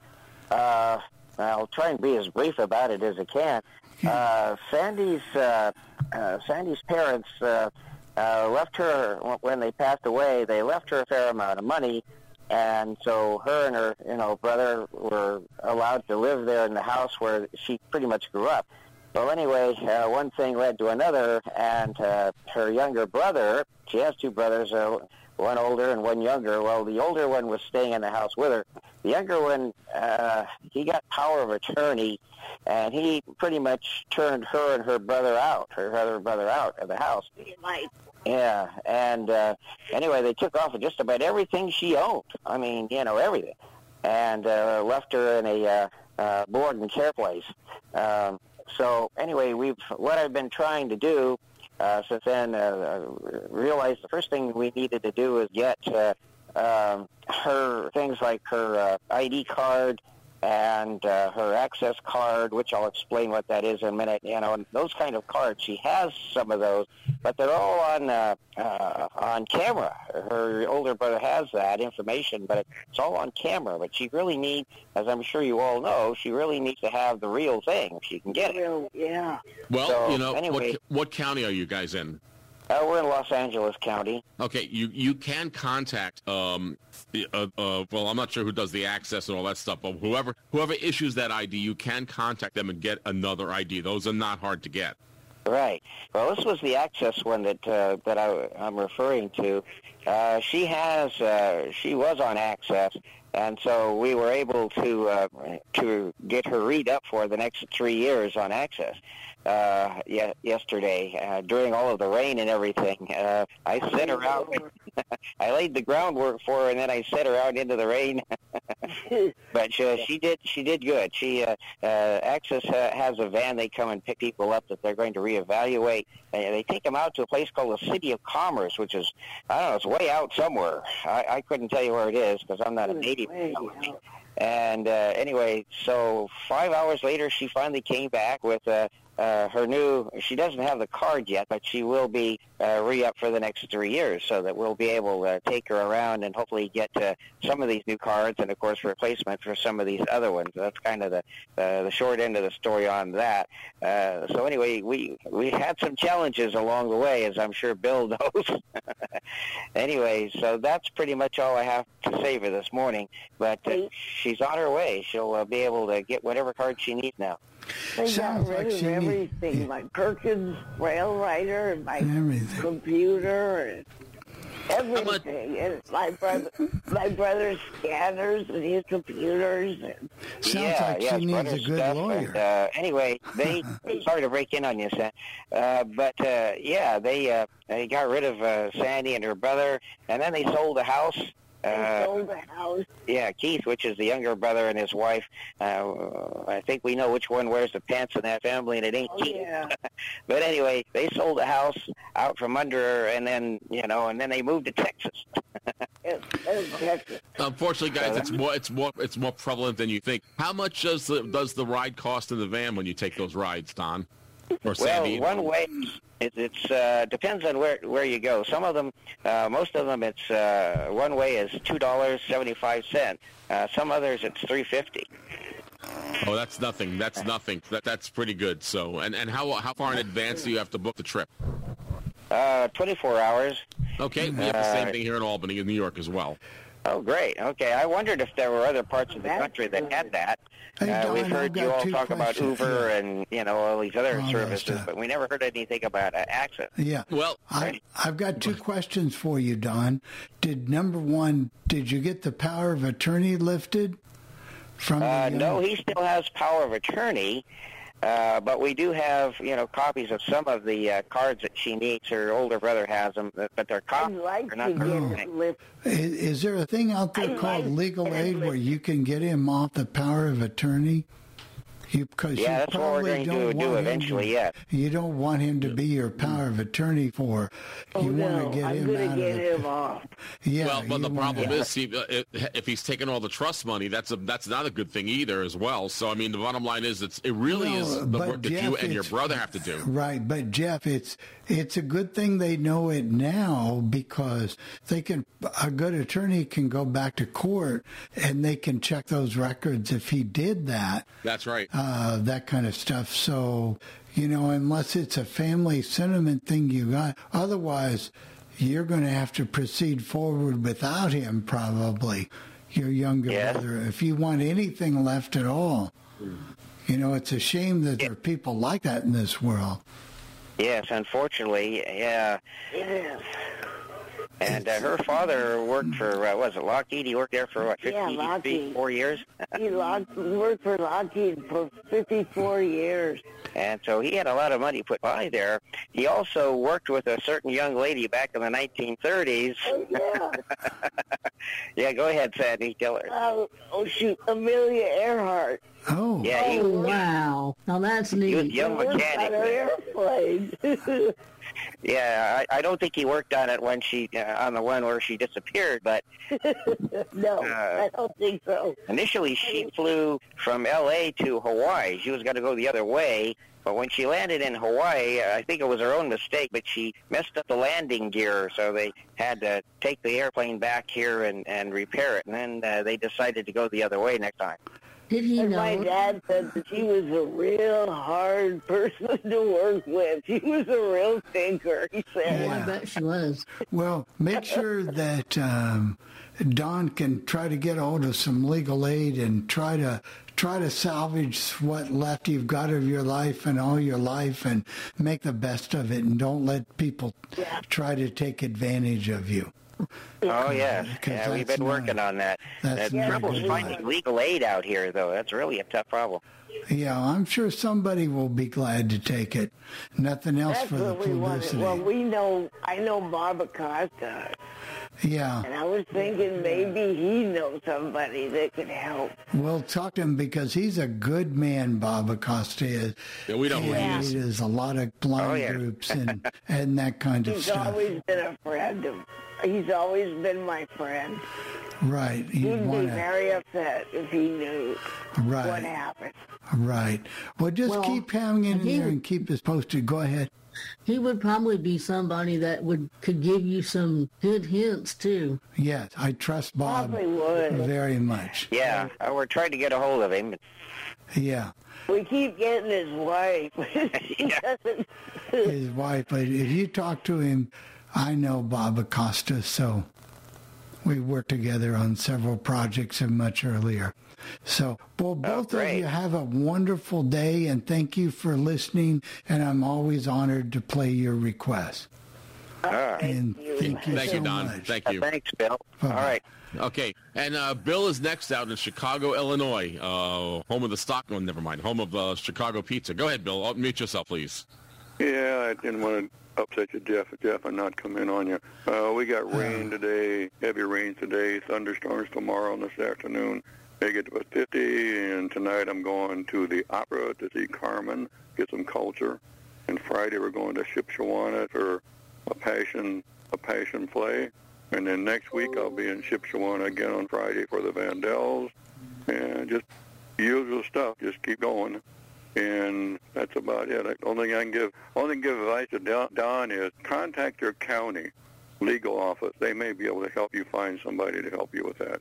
Uh, I'll try and be as brief about it as I can. Uh, Sandy's uh, uh, Sandy's parents uh, uh, left her when they passed away. They left her a fair amount of money and so her and her, you know, brother were allowed to live there in the house where she pretty much grew up. Well, anyway, uh, one thing led to another, and uh, her younger brother, she has two brothers, uh, one older and one younger. Well, the older one was staying in the house with her. The younger one, uh, he got power of attorney, and he pretty much turned her and her brother out, her other brother out of the house. Yeah, and uh, anyway, they took off just about everything she owned. I mean, you know, everything, and uh, left her in a uh, uh, board and care place. Um, so anyway, we've what I've been trying to do uh, since then. Uh, realized the first thing we needed to do is get uh, um, her things like her uh, ID card and uh, her access card, which I'll explain what that is in a minute. You know, and those kind of cards. She has some of those, but they're all on uh, uh, on camera. Her older brother has that information, but it's all on camera. But she really needs, as I'm sure you all know, she really needs to have the real thing if she can get it. Real, Yeah. Well, So, you know, anyway- what, what county are you guys in? Uh, we're in Los Angeles County. Okay, you you can contact um, uh, uh, well, I'm not sure who does the access and all that stuff, but whoever whoever issues that ID, you can contact them and get another ID. Those are not hard to get. Right. Well, this was the access one that uh, that I, I'm referring to. Uh, she has uh, she was on access, and so we were able to uh, to get her read up for the next three years on access. Uh, ye- yesterday, uh, during all of the rain and everything, uh, I sent her out. I laid the groundwork for her, and then I set her out into the rain. but uh, she did she did good. She uh, uh, Access uh, has a van. They come and pick people up that they're going to reevaluate. And they take them out to a place called the City of Commerce, which is I don't know, it's way out somewhere. I, I couldn't tell you where it is because I'm not a native. And uh, anyway, so five hours later, she finally came back with uh, uh, her new. She doesn't have the card yet, but she will be uh, re-up for the next three years, so that we'll be able to take her around and hopefully get to some of these new cards, and of course replacement for some of these other ones. That's kind of the uh, the short end of the story on that. Uh, so anyway, we we had some challenges along the way, as I'm sure Bill knows. anyway, so that's pretty much all I have to say for this morning. But uh, she's on her way. She'll uh, be able to get whatever card she needs now. They Sounds got rid like of she need- everything. My Perkins Braille writer and my Everything. computer and everything. And my brother, my brother's scanners and his computers. And Sounds yeah, like yeah, she needs a good stuff. lawyer. And, uh, anyway, they sorry to break in on you, Sam, uh, but uh, yeah, they uh, they got rid of uh, Sandy and her brother, and then they sold the house. They Uh, sold the house. yeah, Keith, which is the younger brother, and his wife. Uh, I think we know which one wears the pants in that family, and it ain't Oh Keith. yeah. But anyway, they sold the house out from under her, and then you know, and then they moved to Texas. It, it, Texas. Unfortunately, guys, it's more it's more it's more prevalent than you think. How much does the does the ride cost in the van when you take those rides, Don? Or Well, one way it, it's uh, depends on where where you go. Some of them, uh, most of them, it's uh, one way is two dollars seventy five cent. Uh, some others it's three fifty. Oh, that's nothing. That's nothing. That that's pretty good. So, and and how how far in advance do you have to book the trip? Uh, twenty four hours. Okay, we have the same thing here in Albany, in New York as well. Oh, great. Okay, I wondered if there were other parts of the country that had that. Hey, uh, Don, we've I've heard you all two talk about Uber yeah. and you know all these other All that services, stuff. but we never heard anything about uh, Access. Yeah. Well, I, I've got two questions for you, Don. Did number one, did you get the power of attorney lifted from Uh, the no, he still has power of attorney, uh, but we do have, you know, copies of some of the uh, cards that she needs. Her older brother has them, but but they're I'd copies. like They're to not get permanent. Is, is there a thing out there I called like legal it. aid where you can get him off the power of attorney? You, cause Yeah, you that's what we're going to don't do want him eventually, to- yeah. You don't want him to be your power of attorney for. Oh You no, want to get I'm him gonna out get of the, him off. Yeah, well, but the wanna- problem is, he, uh, if, if he's taking all the trust money, that's a that's not a good thing either, as well. So, I mean, the bottom line is, it's it really No, is the but work that Jeff, you and your brother have to do. Right, but Jeff, it's it's a good thing they know it now because they can a good attorney can go back to court and they can check those records if he did that, That's right. uh, that kind of stuff. So you know, unless it's a family sentiment thing you got, otherwise you're going to have to proceed forward without him probably. Your younger Yeah. brother, if you want anything left at all. You know, it's a shame that there are people like that in this world. Yes, unfortunately, yeah. Yes. And uh, her father worked for uh, was it Lockheed? He worked there for what, Yeah, Lockheed. four years. He locked, worked for Lockheed for 54 years. And so he had a lot of money put by there. He also worked with a certain young lady back in the 1930s. Oh, yeah. yeah, go ahead, Sandy. Tell her. oh, oh, shoot. Amelia Earhart. Oh, Yeah, he, Oh, wow. Now that's he was a neat. young Worked on mechanic. an airplane. Yeah, I, I don't think he worked on it when she uh, on the one where she disappeared, but no, Uh, I don't think so. initially she flew from L.A. to Hawaii. She was going to go the other way, but when she landed in Hawaii, I think it was her own mistake, but she messed up the landing gear, so they had to take the airplane back here and, and repair it, and then uh, they decided to go the other way next time. Did he And know? my dad said that she was a real hard person to work with. She was a real thinker, he said. Oh, I bet she was. well, make sure that um, Don can try to get hold of some legal aid and try to try to salvage what left you've got of your life and all your life and make the best of it and don't let people try to take advantage of you. Oh yes, yeah, we've that's been working not- on that. that's the not trouble's finding legal aid out here, though. That's really a tough problem. Yeah, I'm sure somebody will be glad to take it. Nothing else That's for the what we publicity. Well, we know, I know Bob Acosta, yeah. and I was thinking maybe he knows somebody that could help. We'll talk to him because he's a good man, Bob Acosta is. Yeah, we know who he And is. He a lot of oh, blind Oh, yeah. groups and, and that kind of He's stuff. always been a friend of, he's always been my friend. Right. He'd You be want to. very upset if he knew right. what Right. happened. Right. Well, just Well, keep hanging in he- there and keep us posted. Go ahead. He would probably be somebody that would could give you some good hints too. Yes, I trust Bob Probably would. very much. Yeah, uh, we're trying to get a hold of him. Yeah, We keep getting his wife. she doesn't. his wife. But if you talk to him, I know Bob Acosta, so we worked together on several projects and much earlier. So, well, both of you have a wonderful day, and thank you for listening. And I'm always honored to play your requests. Ah. And thank you Thank so you, Don. much. Thank you. Thanks, Bill. All right. Okay, and uh, Bill is next out in Chicago, Illinois, uh, home of the stock. Oh, never mind, home of uh, Chicago Pizza. Go ahead, Bill. Mute yourself, please. Yeah, I didn't want to upset you, Jeff. Jeff, and not come in on you. Uh, we got rain today, heavy rain today, thunderstorms tomorrow and this afternoon. They get to 50, and tonight I'm going to the opera to see Carmen, get some culture. And Friday we're going to Shipshewana for a passion, a passion play. And then next week I'll be in Shipshewana again on Friday for the Vandals. And just usual stuff. Just keep going and that's about it. The only thing I can give, only thing give advice to Don, is contact your county legal office. They may be able to help you find somebody to help you with that.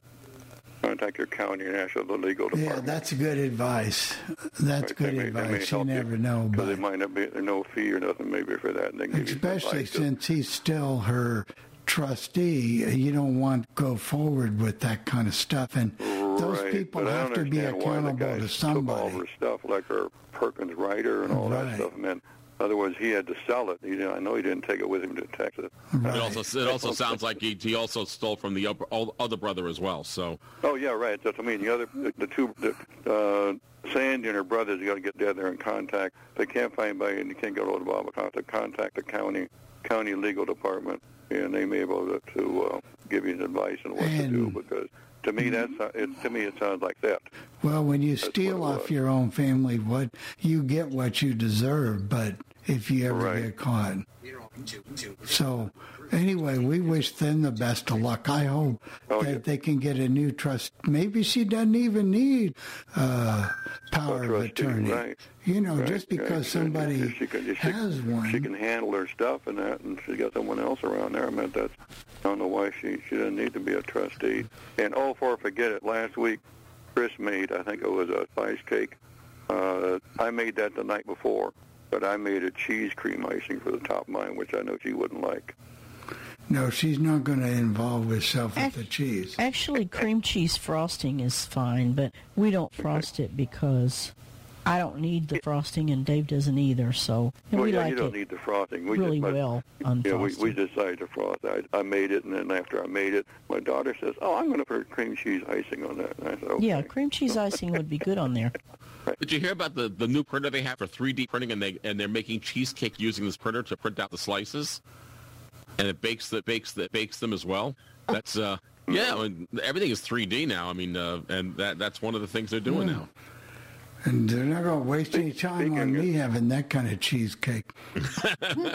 Contact your county and ask the legal department. Yeah, that's good advice. That's Right, good may- advice. You never know, but it might not be no fee or nothing maybe for that. And they can give you some especially since he's still her trustee, you don't want to go forward with that kind of stuff. And those right, people but have to be understand why the accountable guys to Took all somebody. of her stuff, like her Perkins writer and all Right. that stuff. And then, in other words, he had to sell it. He I know he didn't take it with him to Texas. It also it also sounds like he, he also stole from the upper, all- other brother as well. So Oh yeah, right. That's what I mean. The other, the, the two, the, uh, Sandy and her brothers got to get together in contact. They can't find anybody and they can't get hold of Bob Acosta, contact the county county legal department, and they may be able to, to uh, give you advice on what to do. Because to me, that's uh, it. To me, it sounds like theft. Well, when you steal off your own family, what you get what you deserve. But if you ever get caught, so anyway, we wish them the best of luck. I hope Oh, that they can get a new trust. Maybe she doesn't even need uh, power of attorney. right. You know, Right, just because right. somebody she can, she, has one. she can handle her stuff and that, and she's got someone else around there. I mean, that's I don't know why she she doesn't need to be a trustee. And oh, for forget it, last week Chris made I think it was a spice cake. Uh, I made that the night before, but I made a cheese cream icing for the top of mine, which I know she wouldn't like. No, she's not going to involve herself with the cheese. Actually, cream cheese frosting is fine, but we don't frost it because I don't need the frosting, and Dave doesn't either. So and well, we yeah, like you don't it need the frosting. We really just, well Yeah, we, unfrosted. we decided to frost. I, I made it, and then after I made it, my daughter says, "Oh, I'm going to put cream cheese icing on that." And I said, "Okay." Yeah, cream cheese icing would be good on there. Did you hear about the, the new printer they have for 3D printing, and they and they're making cheesecake using this printer to print out the slices, and it bakes the bakes the bakes them as well. That's uh yeah, I mean, everything is 3D now. I mean, uh, and that that's one of the things they're doing Yeah. now. And they're not going to waste any time on me having that kind of cheesecake.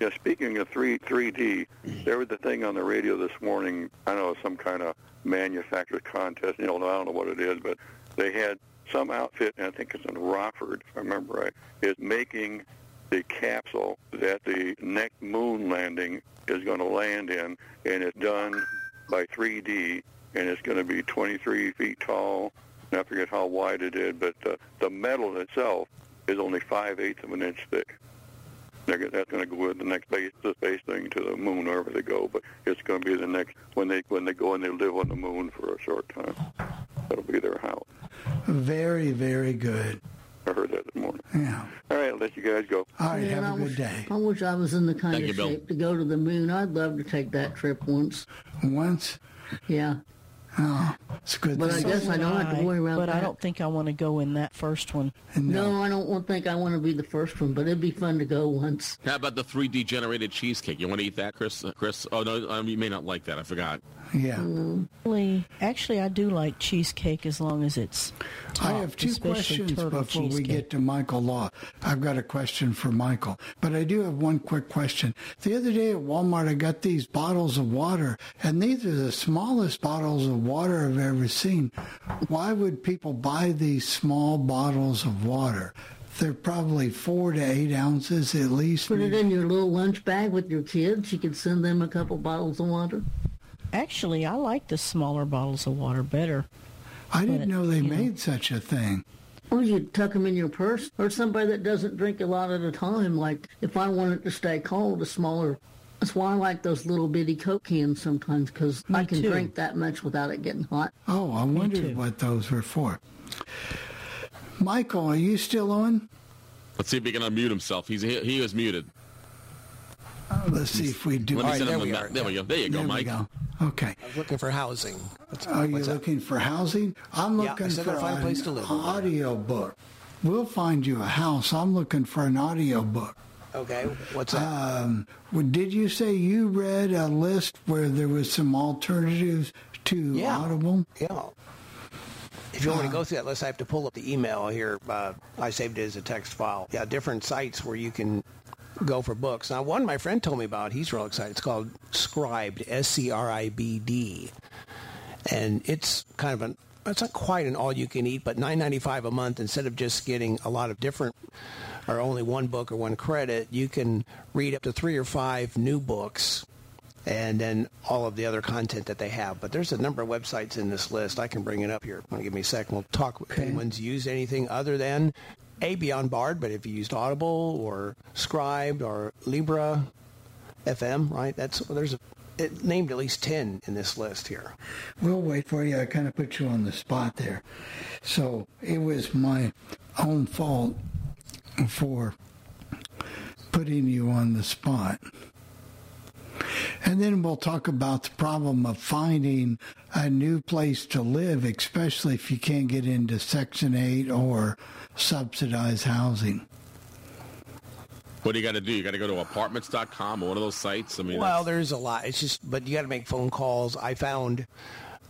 Yeah, speaking of three 3D, there was a thing on the radio this morning. I don't know some kind of manufactured contest. You know, I don't know what it is, but they had some outfit, and I think it's in Rockford, if I remember right, is making the capsule that the next moon landing is going to land in, and it's done by 3D, and it's going to be 23 feet tall. And I forget how wide it is, but uh, the metal itself is only five eighths of an inch thick. That's going to go with the next space, the space thing to the moon, wherever they go. But it's going to be the next when they when they go and they live on the moon for a short time. That'll be their house. Very, very good. I heard that this morning. Yeah. All right, I'll let you guys go. All right, Man, have I a good wish, day. I wish I was in the kind Thank of you, Bill. shape to go to the moon. I'd love to take that trip once. Once? Yeah. Oh, it's good. But I thing. guess I don't have to worry about But that. But I don't think I want to go in that first one. No, I don't think I want to be the first one, but it'd be fun to go once. How about the 3D generated cheesecake? You want to eat that, Chris? Chris? Oh no, um, you may not like that. I forgot. Yeah. Mm, actually, actually, I do like cheesecake as long as it's. I have two questions turtle before we get to Michael Law. I've got a question for Michael, but I do have one quick question. The other day at Walmart, I got these bottles of water, and these are the smallest bottles of water I've ever seen. Why would people buy these small bottles of water? They're probably four to eight ounces at least. Put it in your little lunch bag with your kids. You can send them a couple bottles of water. Actually, I like the smaller bottles of water better. I didn't know they made such a thing. Or you tuck them in your purse, or somebody that doesn't drink a lot at a time. Like if I wanted to stay cold, a smaller. That's why I like those little bitty Coke cans sometimes because I can too. drink that much without it getting hot. Oh, I wondered what those were for. Michael, are you still on? Let's see if he can unmute himself. He's he, he is muted. Uh, let's see if we do. Let me All right, send him there the we ma- are. There we go. There you go, There we Mike. go. Okay. I was looking for housing. What's, Are you looking for housing? I'm looking still for a place to an live. audio book. We'll find you a house. I'm looking for an audio book. Okay, what's that? Um, did you say you read a list where there was some alternatives to Yeah. Audible? Yeah. If you want me to go through that list, I have to pull up the email here. Uh, I saved it as a text file. Yeah, different sites where you can go for books. Now, one my friend told me about, he's real excited. It's called Scribd, S-C-R-I-B-D. And it's kind of an, it's not quite an all-you-can-eat, but nine ninety-five a month, instead of just getting a lot of different or only one book or one credit, you can read up to three or five new books and then all of the other content that they have. But there's a number of websites in this list. I can bring it up here. Want to give me a second? We'll talk if anyone's used anything other than a Beyond BARD, but if you used Audible or Scribd or Libra FM, right? That's there's a it named at least ten in this list here. We'll wait for you. I kind of put you on the spot there. So it was my own fault for putting you on the spot. And then we'll talk about the problem of finding a new place to live, especially if you can't get into Section 8 or subsidized housing. What do you got to do? You got to go to apartments.com or one of those sites. I mean, well, there's a lot. It's just, but you got to make phone calls. I found.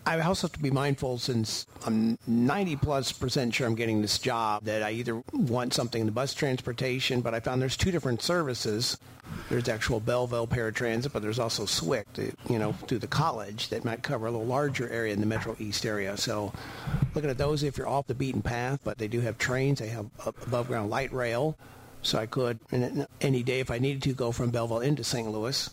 I also have to be mindful since I'm 90 plus percent sure I'm getting this job that I either want something in the bus transportation, but I found there's two different services. There's actual Belleville paratransit, but there's also SWIC, you know, through the college that might cover a little larger area in the Metro East area. So looking at those if you're off the beaten path, but they do have trains. They have above ground light rail. So I could, any day if I needed to, go from Belleville into St. Louis.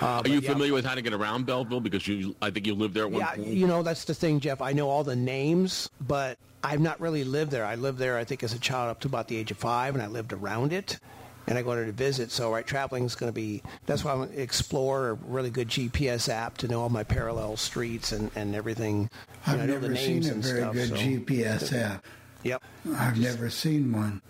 Uh, Are you yeah. familiar with how to get around Belleville? Because you, I think you lived there at one Yeah, point. you know that's the thing, Jeff. I know all the names, but I've not really lived there. I lived there, I think, as a child up to about the age of five, and I lived around it. And I go there to visit. So, right, traveling is going to be. That's why I'm going to explore a really good GPS app to know all my parallel streets and, and everything. I've And I know the never seen a very stuff, good so- GPS app. Yep. I've never seen one.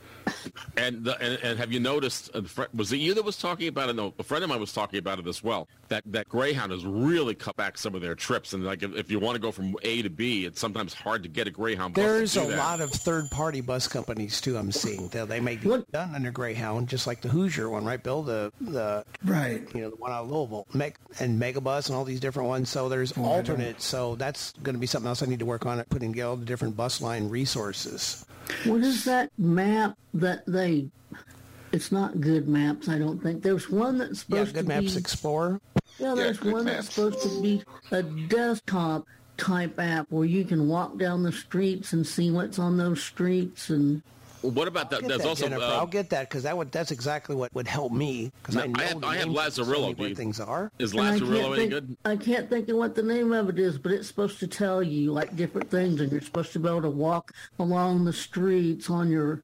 And, the, and and have you noticed? uh, fr- Was it you that was talking about it? No, a friend of mine was talking about it as well. That that Greyhound has really cut back some of their trips, and like if, if you want to go from A to B, it's sometimes hard to get a Greyhound. Bus to There's do a that. lot of third-party bus companies too. I'm seeing they, they may be done under Greyhound, just like the Hoosier one, right, Bill? The the right, you know, the one out of Louisville, Meg, and Megabus, and all these different ones. So there's Oh, I. So that's going to be something else I need to work on at putting together all the different bus line resources. What is that map that they? It's not GoodMaps. I don't think there's one that's supposed Yeah, Good to Maps be. Explorer. Yeah, there's Good one Maps. that's supposed to be a desktop type app where you can walk down the streets and see what's on those streets and. What about that? Get There's that, also. Jennifer. uh, I'll get that because that would that's exactly what would help me because I No, know I have- I have names of so Lazarillo. many Do what you- things are. is And Lazarillo any think- good? I can't think of what the name of it is, but it's supposed to tell you like different things, and you're supposed to be able to walk along the streets on your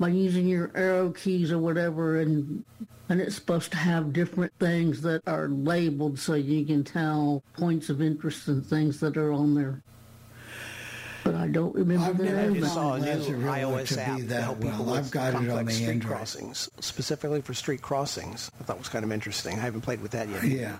by using your arrow keys or whatever, and and it's supposed to have different things that are labeled so you can tell points of interest and things that are on there. But I don't remember I've the never name. I saw a new iOS to be app to that help people well. with I've got it on complex the street Android. crossings, specifically for street crossings. I thought was kind of interesting. I haven't played with that yet. Yeah.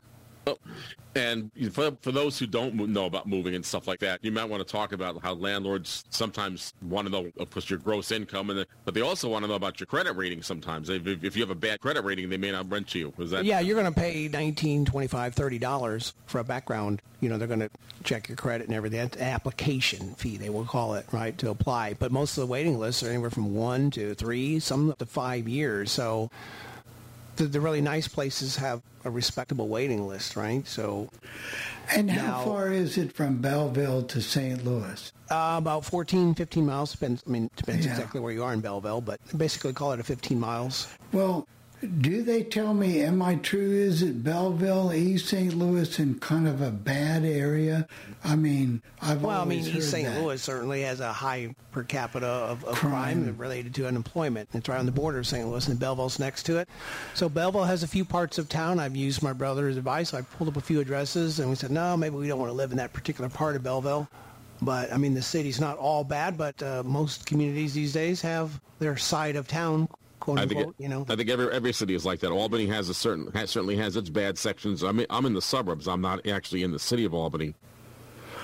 And for, for those who don't know about moving and stuff like that, you might want to talk about how landlords sometimes want to know, of course, your gross income, and but they also want to know about your credit rating. Sometimes, if, if you have a bad credit rating, they may not rent to you. Is that? Yeah, you're going to pay $19, 25 30 dollars for a background. You know, they're going to check your credit and everything. That's application fee, they will call it, right, to apply. But most of the waiting lists are anywhere from one to three, some up to five years. So the, the really nice places have a respectable waiting list, right? So, And how Now- far is it from Belleville to St. Louis? uh, about 14, 15 miles depends. I mean, depends Yeah. exactly where you are in Belleville, but basically call it a 15 miles. Well, do they tell me, am I true? Is it Belleville, East St. Louis, in kind of a bad area? I mean, I've Well, I mean, East St. that. Louis certainly has a high per capita of, of Crime. crime. related to unemployment. It's right on the border of St. Louis, and Belleville's next to it. So Belleville has a few parts of town. I've used my brother's advice. I pulled up a few addresses, and we said, no, maybe we don't want to live in that particular part of Belleville. But I mean, the city's not all bad, but uh, most communities these days have their side of town, quote I think unquote. it, you know, I think every every city is like that. Albany has a certain has, certainly has its bad sections. I mean, I'm in the suburbs. I'm not actually in the city of Albany,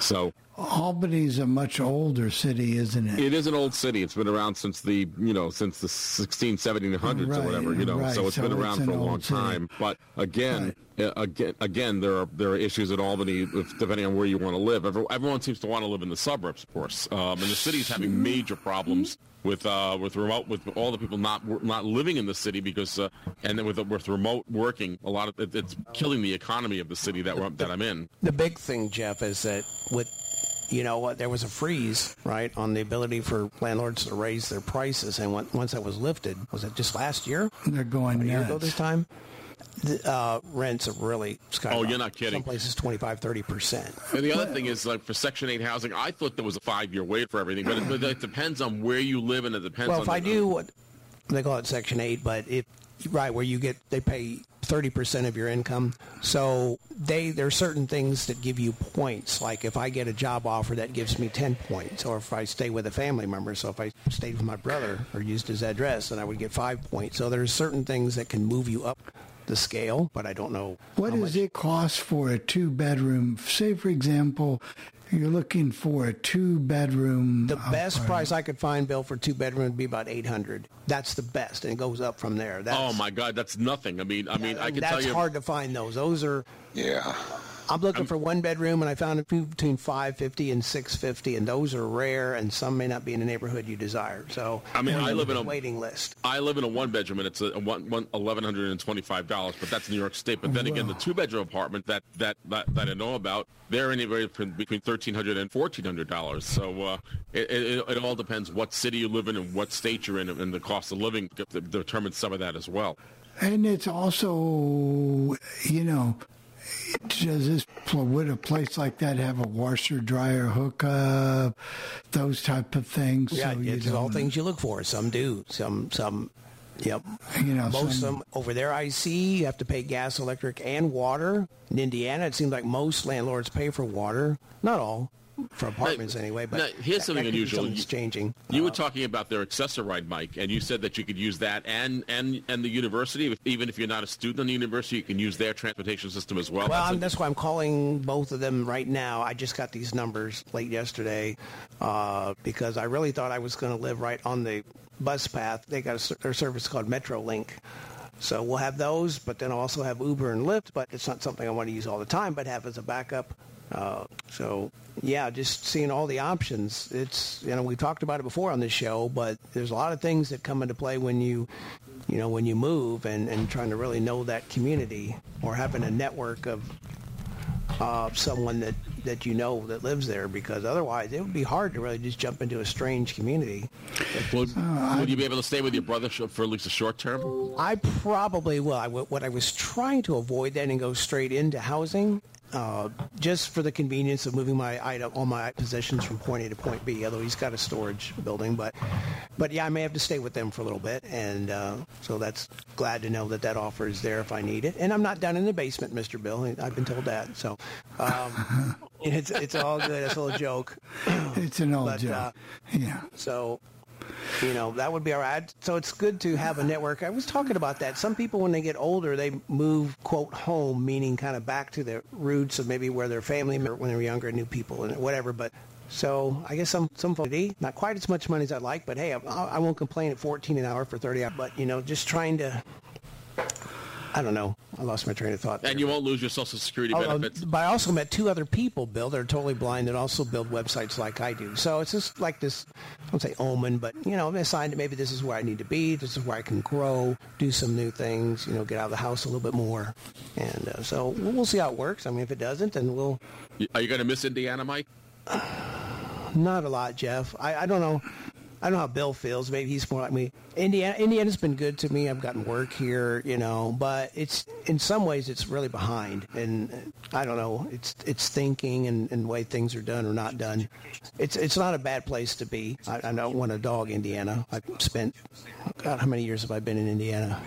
so Albany's a much older city, isn't it? it is an old city. It's been around since the you know since the 16, 1700s Right, or whatever. You know, right. so it's So been around an for a long city. time. But again. uh, Again, again, there are there are issues at Albany, if, depending on where you want to live. Everyone seems to want to live in the suburbs, of course, um, and the city's having major problems with uh, with remote with all the people not not living in the city because uh, and then with with remote working, a lot of it, it's killing the economy of the city that we're, that I'm in. the big thing, Jeff, is that with you know what there was a freeze right on the ability for landlords to raise their prices, and once that was lifted, was it just last year? They're going a year ago nuts. this time. The, uh, rents have really skyrocketed. Oh, you're not kidding. Some places 25, 30 percent. And the other thing is, like for Section Eight housing, I thought there was a five year wait for everything, but it, but it depends on where you live, and it depends. Well, on if I the- do what they call it Section Eight, but if right where you get they pay thirty percent of your income, so they there are certain things that give you points. Like if I get a job offer, that gives me ten points, or if I stay with a family member. So if I stayed with my brother or used his address, then I would get five points. So there's certain things that can move you up the scale, but I don't know What how does much. it cost for a two bedroom? Say, for example, you're looking for a two bedroom. The best price I could find, Bill, for two bedroom would be about eight hundred. That's the best, and it goes up from there. That's, oh my God, that's nothing. I mean, I mean, I can that's tell you. hard to find those. Those are Yeah. I'm looking for one bedroom, and I found a few between five fifty and six fifty, and those are rare, and some may not be in the neighborhood you desire. So I mean, I live in a waiting list. I live in a one bedroom and it's a, a one, one eleven hundred and twenty five dollars, but that's New York State. But then again, the two bedroom apartment that, that that that I know about, they're anywhere from between thirteen hundred and fourteen hundred dollars. So uh, it, it it all depends what city you live in and what state you're in, and the cost of living determines some of that as well. And it's also, you know, does this would a place like that have a washer dryer hookup, those type of things? Yeah, so it's all things you look for. Some do. Some some. Yep. You know, most some- of them over there I see you have to pay gas, electric, and water. In Indiana, it seems like most landlords pay for water. Not all, for apartments anyway. But Now, here's something unusual. something's You- changing. You were talking about their accessoride, Mike, and you said that you could use that and and and the university. Even if you're not a student in the university, you can use their transportation system as well. Well, That's I'm, a- that's why I'm calling both of them right now. I just got these numbers late yesterday uh, because I really thought I was going to live right on the bus path. They got a, their service called MetroLink. So we'll have those, but then I'll also have Uber and Lyft, but it's not something I want to use all the time, but have as a backup. Uh, so yeah, just seeing all the options. It's you know we talked about it before on this show, but there's a lot of things that come into play when you you know when you move and, and trying to really know that community or having a network of uh, someone that, that you know that lives there because otherwise it would be hard to really just jump into a strange community. Would, would you be able to stay with your brother for at least a short term? I probably will. I, what I was trying to avoid then and go straight into housing, uh, just for the convenience of moving my item, all my possessions from point A to point B. Although he's got a storage building, but but yeah, I may have to stay with them for a little bit, and uh, so that's glad to know that that offer is there if I need it. And I'm not down in the basement, Mister Bill. I've been told that, so um, it's it's all good. It's a little joke. It's an old But, joke. uh, yeah. So, you know, that would be all right. So it's good to have a network. I was talking about that. Some people, when they get older, they move, quote, home, meaning kind of back to their roots of maybe where their family were when they were younger, and new people and whatever. But so I guess some, some folks, not quite as much money as I'd like, but hey, I, I won't complain at 14 an hour for 30 hours. But, you know, just trying to, I don't know. I lost my train of thought. There. And you won't lose your Social Security Oh, benefits. but I also met two other people, Bill, that are totally blind that also build websites like I do. So it's just like this, I don't say omen, but, you know, I'm assigned that maybe this is where I need to be. This is where I can grow, do some new things, you know, get out of the house a little bit more. And uh, so we'll we'll see how it works. I mean, if it doesn't, then we'll, Are you going to miss Indiana, Mike? not a lot, Jeff. I, I don't know. I don't know how Bill feels. Maybe he's more like me. Indiana, Indiana's been good to me. I've gotten work here, you know, but it's in some ways it's really behind, and I don't know. It's it's thinking and, and way things are done or not done. It's it's not a bad place to be. I, I don't want to dog Indiana. I've spent God, how many years have I been in Indiana?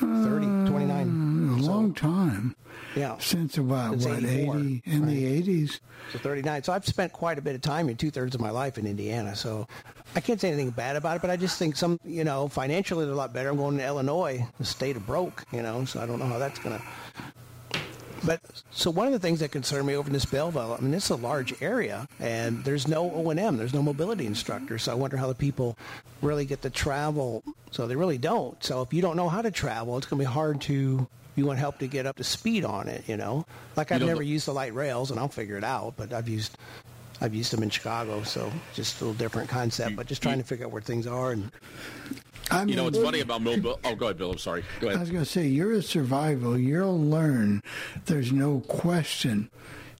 30, 29. Hmm, a long time. Yeah. Since about, Since what, 84, 80, in the 80s? So 39. So I've spent quite a bit of time, in two thirds of my life in Indiana. So I can't say anything bad about it, but I just think some, you know, financially they're a lot better. I'm going to Illinois, the state of broke, you know, so I don't know how that's going to. But so one of the things that concern me over in this Belleville, I mean, this is a large area, and there's no O and M, there's no mobility instructor. So I wonder how the people really get to travel. So they really don't. So if you don't know how to travel, it's going to be hard to. You want help to get up to speed on it, you know. Like I've never used the light rails, and I'll figure it out. But I've used, I've used them in Chicago, so just a little different concept. But just trying to figure out where things are and. I you know, what's funny about mobile. Oh, go ahead, Bill. I'm sorry. Go I was going to say, you're a survival. You'll learn. There's no question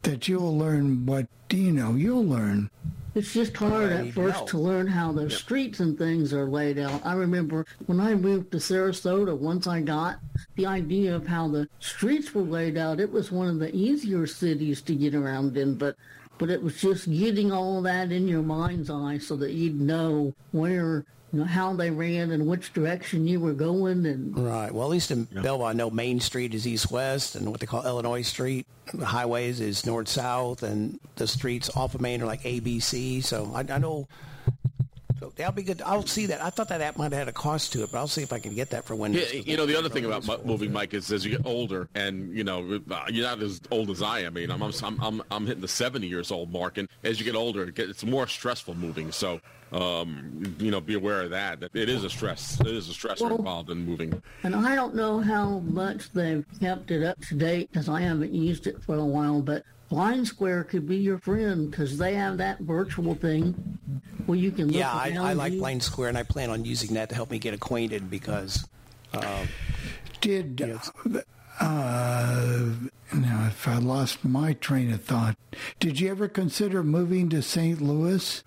that you'll learn what, you know, you'll learn. It's just hard at first to learn how the streets and things are laid out. I remember when I moved to Sarasota, once I got the idea of how the streets were laid out, it was one of the easier cities to get around in, but but it was just getting all that in your mind's eye so that you'd know where you know how they ran and which direction you were going and Right. Well, at least in Belleville, I know Main Street is east-west, and what they call Illinois Street. The highways is north-south, and the streets off of Main are like ABC. So I, I know. So that'll be good. I'll see that. I thought that app might have had a cost to it, but I'll see if I can get that for Yeah, Windows. you know, the other thing about mu- moving, Mike, is as you get older, and you know, uh, you're not as old as I am. I mean, I'm I'm I'm, I'm hitting the 70 years old mark, and as you get older, it gets, it's more stressful moving. So, um, you know, be aware of that. that It is a stress. It is a stressor Well- involved in moving. And I don't know how much they've kept it up to date because I haven't used it for a while, but Blind Square could be your friend because they have that virtual thing where you can look Yeah, I, I like you. Blind Square, and I plan on using that to help me get acquainted because. Uh, Did uh, now if I lost my train of thought, did you ever consider moving to St. Louis,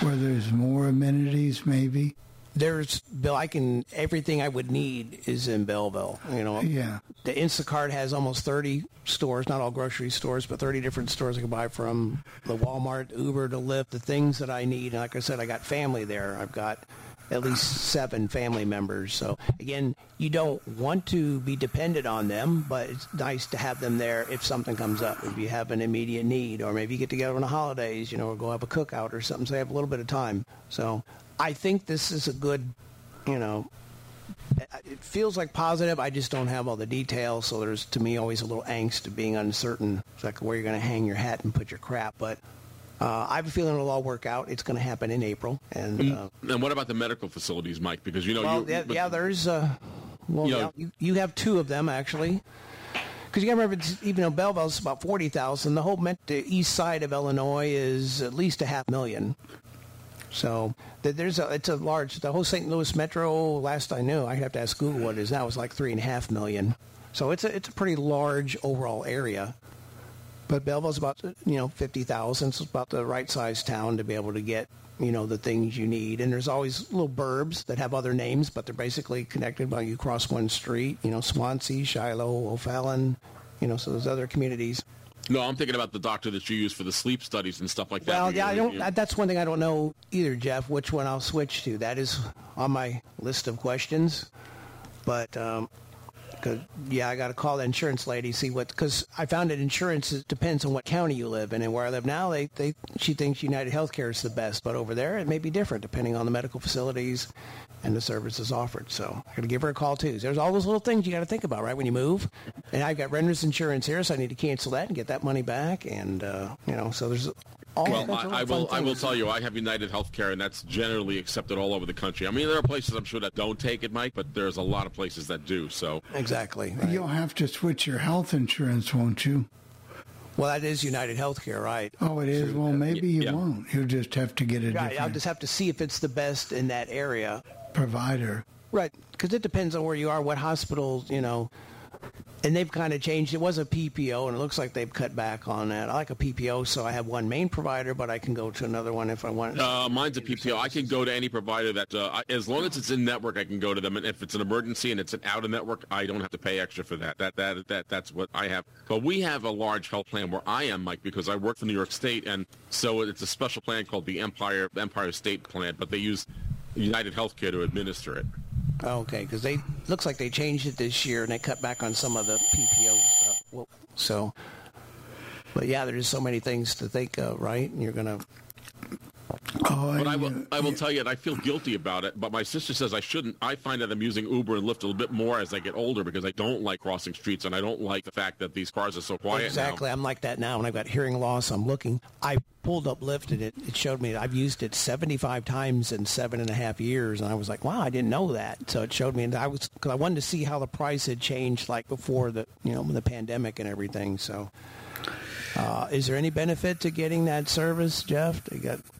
where there's more amenities, maybe? There's Bill. I can everything I would need is in Belleville. You know. Yeah. The Instacart has almost 30 stores, not all grocery stores, but 30 different stores I can buy from. The Walmart, Uber, to Lyft, the things that I need. And like I said, I got family there. I've got at least seven family members. So again, you don't want to be dependent on them, but it's nice to have them there if something comes up. If you have an immediate need, or maybe you get together on the holidays, you know, or go have a cookout or something. So you have a little bit of time. So I think this is a good, you know, it feels like positive. I just don't have all the details, so there's to me always a little angst of being uncertain. It's like where you're going to hang your hat and put your crap. But uh, I have a feeling it'll all work out. It's going to happen in April, and uh, And what about the medical facilities, Mike? Because you know, well, you, yeah, yeah, there's uh, well, You know- you, you have two of them actually. Because you got to remember, even though Belleville's about forty thousand, the whole the east side of Illinois is at least a half million. So there's a it's a large the whole St. Louis metro. Last I knew, I have to ask Google what it is now. It's like three and a half million. So it's a it's a pretty large overall area. But Belleville's about you know fifty thousand. So it's about the right size town to be able to get you know the things you need. And there's always little burbs that have other names, but they're basically connected by you cross one street. You know Swansea, Shiloh, O'Fallon. You know so there's other communities. No, I'm thinking about the doctor that you use for the sleep studies and stuff like that. Well, yeah, I don't. you- That's one thing I don't know either, Jeff. Which one I'll switch to? That is on my list of questions. But um 'cause yeah, I got to call the insurance lady see what because I found that insurance depends on what county you live in, and where I live now, they they she thinks United Healthcare is the best, but over there it may be different depending on the medical facilities and the services offered. So I got to give her a call too. There's all those little things you got to think about, right, when you move. And I've got renter's insurance here, so I need to cancel that and get that money back. And uh, you know, so there's all well, I, I will. I will tell you, I have United Healthcare, and that's generally accepted all over the country. I mean, there are places I'm sure that don't take it, Mike, but there's a lot of places that do. So exactly, right. you'll have to switch your health insurance, won't you? Well, that is United Healthcare, right? Oh, it is. Well, maybe you yeah. won't. You'll just have to get a right. I'll just have to see if it's the best in that area provider. Right, because it depends on where you are, what hospitals, you know and they've kind of changed. It was a PPO, and it looks like they've cut back on that. I like a PPO, so I have one main provider, but I can go to another one if I want. Uh, mine's a PPO. I can go to any provider that, uh, as long as it's in network, I can go to them. And if it's an emergency and it's an out of network, I don't have to pay extra for that. That that that that's what I have. But we have a large health plan where I am, Mike, because I work for New York State, and so it's a special plan called the Empire Empire State Plan. But they use United Healthcare to administer it. Okay, because they looks like they changed it this year and they cut back on some of the PPO stuff. So, but yeah, there's so many things to think of, right? And you're gonna Oh, but I will, I will tell you, and I feel guilty about it. But my sister says I shouldn't. I find that I'm using Uber and Lyft a little bit more as I get older because I don't like crossing streets, and I don't like the fact that these cars are so quiet. Exactly, now. I'm like that now, and I've got hearing loss. I'm looking. I pulled up Lyft, and it, it showed me I've used it 75 times in seven and a half years, and I was like, wow, I didn't know that. So it showed me, and I was because I wanted to see how the price had changed, like before the you know the pandemic and everything. So. Uh, is there any benefit to getting that service, Jeff?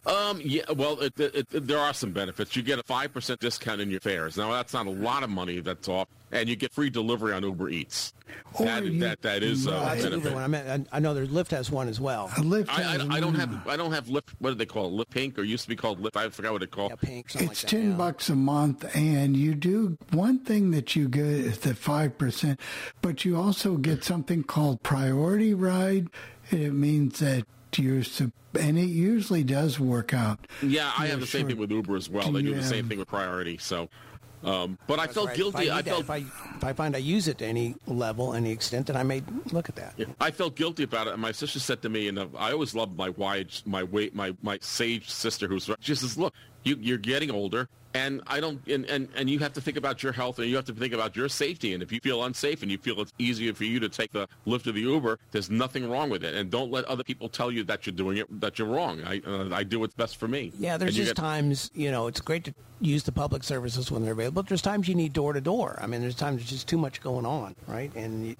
Um, yeah. Well, it, it, it, there are some benefits. You get a five percent discount in your fares. Now that's not a lot of money that's off, and you get free delivery on Uber Eats. That, you, that, that is uh, that's benefit. One. I, mean, I, I know there's Lyft has one as well. Lyft I, I, I, don't have I don't have Lyft. What do they call it? Lyft Pink or used to be called Lyft. I forgot what it called. Yeah, Pink. It's like ten that, bucks a month, and you do one thing that you get is the five percent, but you also get something called Priority Ride it means that you're and it usually does work out. Yeah, I have the same thing with Uber as well. They do the same thing with priority. So, um, but I felt right. guilty. If I, I felt if I, if I find I use it to any level, any extent, then I may look at that. Yeah, I felt guilty about it. And my sister said to me, and uh, I always loved my wide, my weight, my my sage sister, who's she says, "Look, you, you're getting older and I don't and, and and you have to think about your health and you have to think about your safety. And if you feel unsafe and you feel it's easier for you to take the lift or the Uber there's nothing wrong with it. And don't let other people tell you that you're doing it that you're wrong. I uh, I do what's best for me. Yeah there's just get, times you know it's great to use the public services when they're available but there's times you need door to door. I mean there's times there's just too much going on right? And you,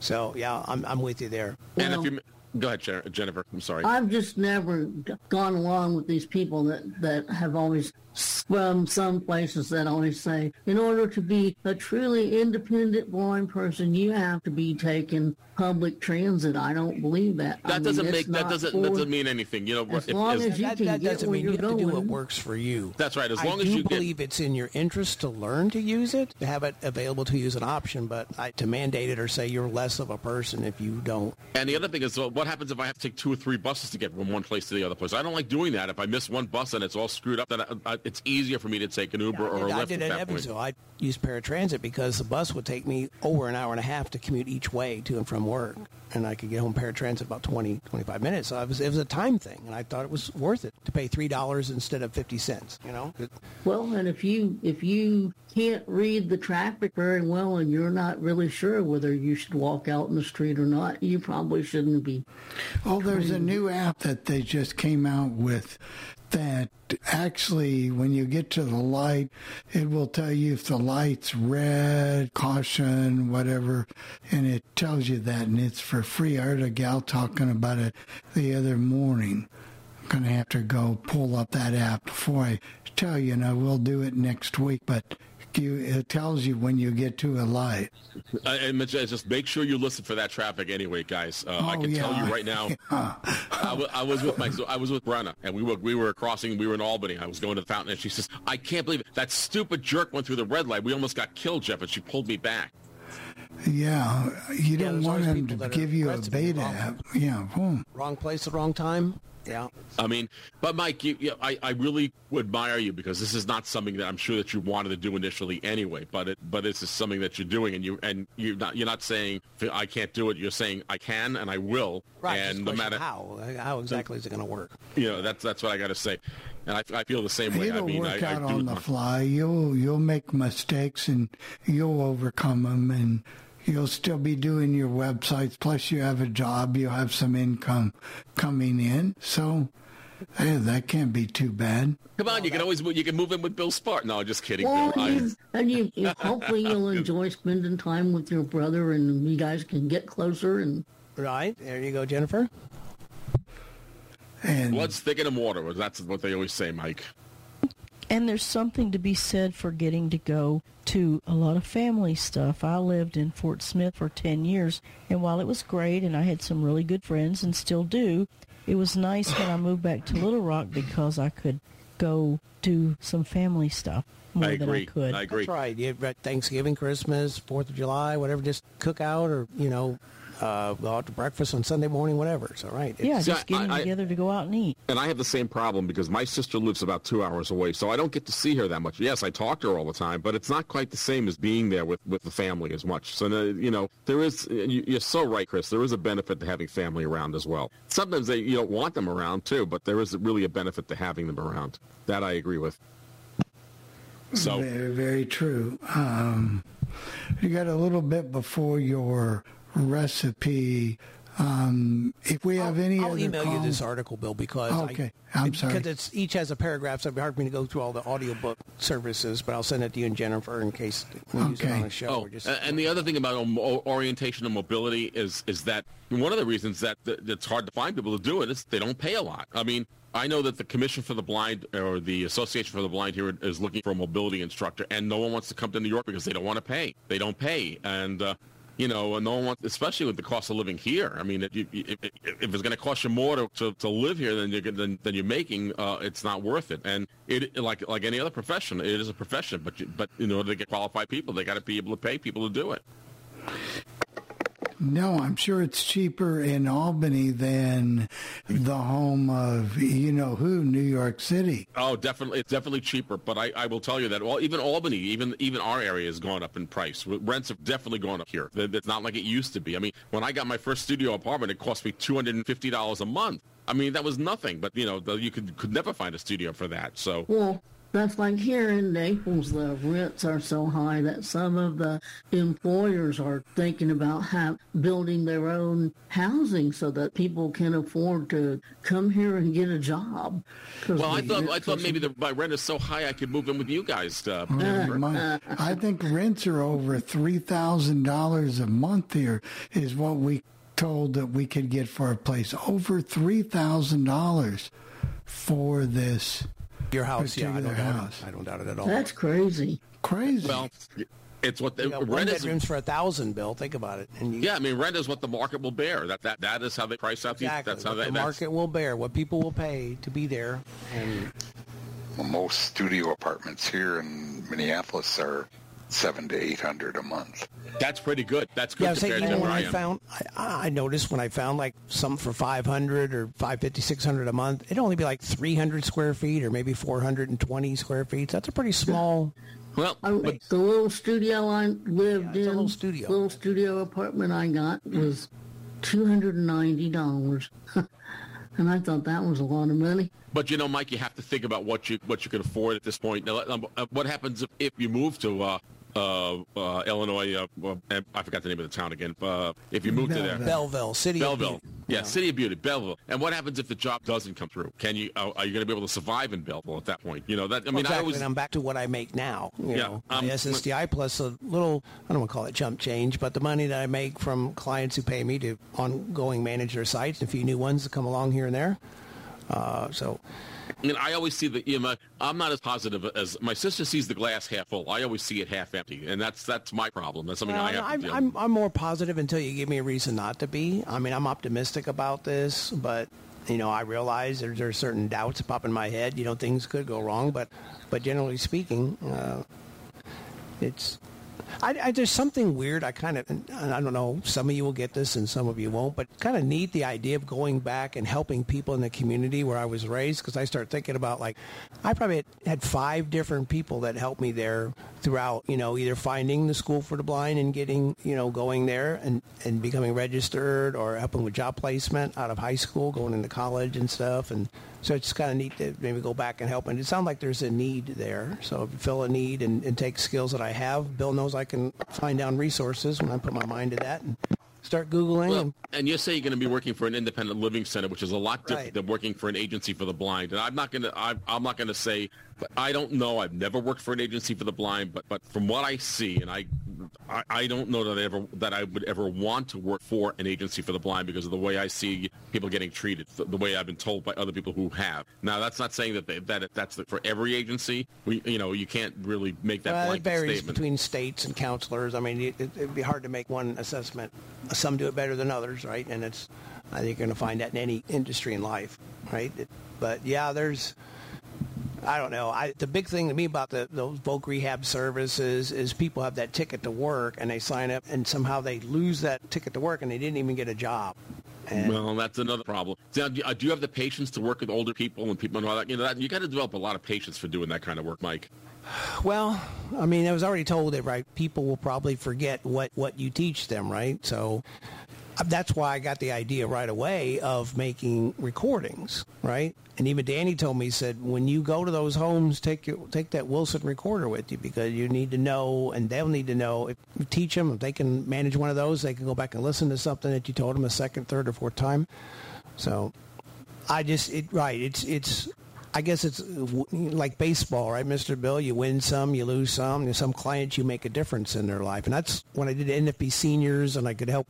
so yeah I'm I'm with you there. And well, if you Go ahead, Jennifer. I'm sorry. I've just never gone along with these people that, that have always from some places that always say, in order to be a truly independent blind person, you have to be taking public transit. I don't believe that. That I doesn't mean, make that doesn't for, that doesn't mean anything. You know, as if, long as, as you that, can that get doesn't where mean you're you have going. to do what works for you. That's right. As long I as do you believe get... it's in your interest to learn to use it, to have it available to use an option, but I, to mandate it or say you're less of a person if you don't. And the other thing is, well, what happens if I have to take two or three buses to get from one place to the other place? I don't like doing that. If I miss one bus and it's all screwed up, then I, I, it's easier for me to take an Uber yeah, or a Lyft. I did at in Evansville. I used paratransit because the bus would take me over an hour and a half to commute each way to and from work, and I could get home paratransit about 20, 25 minutes. So was, it was a time thing, and I thought it was worth it to pay three dollars instead of fifty cents. You know. Well, and if you if you can't read the traffic very well and you're not really sure whether you should walk out in the street or not, you probably shouldn't be. Oh, there's a new app that they just came out with that actually when you get to the light it will tell you if the light's red caution whatever and it tells you that and it's for free. I heard a gal talking about it the other morning. I'm going to have to go pull up that app before i tell you and i will do it next week but you it tells you when you get to a light. Uh, and just make sure you listen for that traffic anyway, guys. Uh, oh, I can yeah. tell you right now. Yeah. I, w- I was with my so I was with Brenna, and we were we were crossing. We were in Albany. I was going to the fountain, and she says, "I can't believe it. That stupid jerk went through the red light. We almost got killed, Jeff." And she pulled me back. Yeah, you yeah, don't want him to give you a beta app. Yeah, boom. Wrong place, the wrong time. Yeah. I mean, but Mike, you, you, I, I really admire you because this is not something that I'm sure that you wanted to do initially anyway. But it, but this is something that you're doing, and you and you're not you're not saying I can't do it. You're saying I can and I will. Right. And no matter how how exactly is it going to work? You know, that's that's what I got to say, and I, I feel the same way. It'll I mean, work I, out I on the fly. You'll you'll make mistakes and you'll overcome them and you'll still be doing your websites. Plus, you have a job. You have some income coming in. So, hey, that can't be too bad. Come on, you can always you can move in with Bill Spark. No, just kidding, Well, Bill. You, and you, you hopefully you'll enjoy spending time with your brother, and you guys can get closer. And Right. There you go, Jennifer. And Blood's thicker than water. That's what they always say, Mike. And there's something to be said for getting to go to a lot of family stuff. I lived in Fort Smith for 10 years, and while it was great and I had some really good friends and still do, it was nice when I moved back to Little Rock because I could go do some family stuff more than I could. I agree. That's right. You have Thanksgiving, Christmas, Fourth of July, whatever. Just cook out, or you know, uh, go out to breakfast on Sunday morning, whatever. So right. Yeah, just getting I- I- together to go out and eat. And I have the same problem because my sister lives about two hours away, so I don't get to see her that much. Yes, I talk to her all the time, but it's not quite the same as being there with, with the family as much. So, uh, you know, there is, you- you're so right, Chris, there is a benefit to having family around as well. Sometimes they, you don't want them around too, but there is really a benefit to having them around. That I agree with. So, Very, very true. Um, you got a little bit before your recipe. Um, if we have any I'll other email you this article, Bill, because Okay, I, I'm sorry. because it's each has a paragraph, so it'd be hard for me to go through all the audiobook services. But I'll send it to you and Jennifer in case we use it on a show. Oh, just, a- and the other thing about um, orientation and mobility is is that one of the reasons that th- it's hard to find people to do it is they don't pay a lot. I mean, I know that the Commission for the Blind or the Association for the Blind here is looking for a mobility instructor, and no one wants to come to New York because they don't want to pay. They don't pay, and uh, you know, and no one wants, especially with the cost of living here. I mean, if, you, if if it's going to cost you more to, to, to live here than you're than, than you're making, uh, it's not worth it. And it like like any other profession, it is a profession, but you, but in order to get qualified people, they got to be able to pay people to do it. No, I'm sure it's cheaper in Albany than the home of you know who, New York City. Oh, definitely, it's definitely cheaper. But I, I will tell you that well, even Albany, even even our area has gone up in price. Rents have definitely gone up here. It's not like it used to be. I mean, when I got my first studio apartment, it cost me two hundred and fifty dollars a month. I mean, that was nothing. But you know, the, you could could never find a studio for that. So well, that's like here in Naples, the rents are so high that some of the employers are thinking about have, building their own housing so that people can afford to come here and get a job. well, I thought I thought maybe the, my rent is so high I could move in with you guys. Uh, Oh, my- I think rents are over three thousand dollars a month here. Is what we told that we could get for a place. Over three thousand dollars for this. Your house, yeah, I don't doubt house. it. I don't doubt it at all. That's crazy. Crazy. well, it's what the You got one rent is. bedrooms for a thousand, Bill. Think about it. And you, Yeah, I mean, rent is what the market will bear. That that that is how they price out these. exactly. That's how what they. the that's- market will bear, what people will pay to be there, and Well, most studio apartments here in Minneapolis are seven to eight hundred a month. That's pretty good. That's good Yeah, I was saying, compared you to know, when where I found, I, I noticed when I found like some for 500 or 550, 600 a month, it'd only be like 300 square feet or maybe 420 square feet. So That's a pretty small. Well, I, the little studio I lived it's a in, little studio. little studio apartment I got was two hundred and ninety dollars, and I thought that was a lot of money. But you know, Mike, you have to think about what you what you can afford at this point. Now, uh, what happens if, if you move to uh, uh, uh, Illinois? Uh, well, uh, I forgot the name of the town again. Uh, if you move to there, Belleville, City of Belleville, Beauty. yeah, City of Beauty, Belleville. And what happens if the job doesn't come through? Can you uh, are you going to be able to survive in Belleville at that point? You know that. I mean, exactly, I always and I'm back to what I make now. You Yeah, know, um, my SSDI plus a little, I don't want to call it jump change, but the money that I make from clients who pay me to ongoing manage their sites, and a few new ones that come along here and there. Uh, so, I mean, I always see the. You know, I'm not as positive as my sister sees the glass half full. I always see it half empty, and that's that's my problem. That's something Well, I have I'm, to deal. I'm, I'm more positive until you give me a reason not to be. I mean, I'm optimistic about this, but you know, I realize there, there are certain doubts pop in my head. You know, things could go wrong, but but generally speaking, uh, it's. I, I, there's something weird. I kind of, I don't know. Some of you will get this, and some of you won't. But kind of neat the idea of going back and helping people in the community where I was raised. Because I start thinking about like, I probably had, had five different people that helped me there throughout, you know, either finding the school for the blind and getting, you know, going there and, and becoming registered or helping with job placement out of high school, going into college and stuff. And so it's kind of neat to maybe go back and help. And it sounds like there's a need there. So if you fill a need and, and take skills that I have, Bill knows I can find down resources when I put my mind to that and start Googling. Well, and, you say you're going to be working for an independent living center, which is a lot different Right. than working for an agency for the blind. And I'm not going to, I'm, I'm not going to say, but I don't know. I've never worked for an agency for the blind, but but from what I see, and I, I, I don't know that I ever that I would ever want to work for an agency for the blind because of the way I see people getting treated, the, the way I've been told by other people who have. Now, that's not saying that they, that that's the, for every agency. We, you know, you can't really make that Well, it varies statement. between states and counselors. I mean, it, it'd be hard to make one assessment. Some do it better than others, right? And it's, I think you're going to find that in any industry in life, right? It, but yeah, there's, I don't know. I, the big thing to me about the, those voc rehab services is people have that ticket to work and they sign up and somehow they lose that ticket to work and they didn't even get a job. And well, that's another problem. Now, do, uh, you have the patience to work with older people and people and all that? You know, that, you got to develop a lot of patience for doing that kind of work, Mike. Well, I mean, I was already told that, right? People will probably forget what, what you teach them, right? So that's why I got the idea right away of making recordings, right? And even Danny told me, he said, when you go to those homes, take your, take that Wilson recorder with you because you need to know, and they'll need to know. If you teach them, if they can manage one of those, they can go back and listen to something that you told them a second, third, or fourth time. So I just it right. It's it's. I guess it's like baseball, right, Mr. Bill? You win some, you lose some. There's some clients you make a difference in their life, and that's when I did NFB seniors, and I could help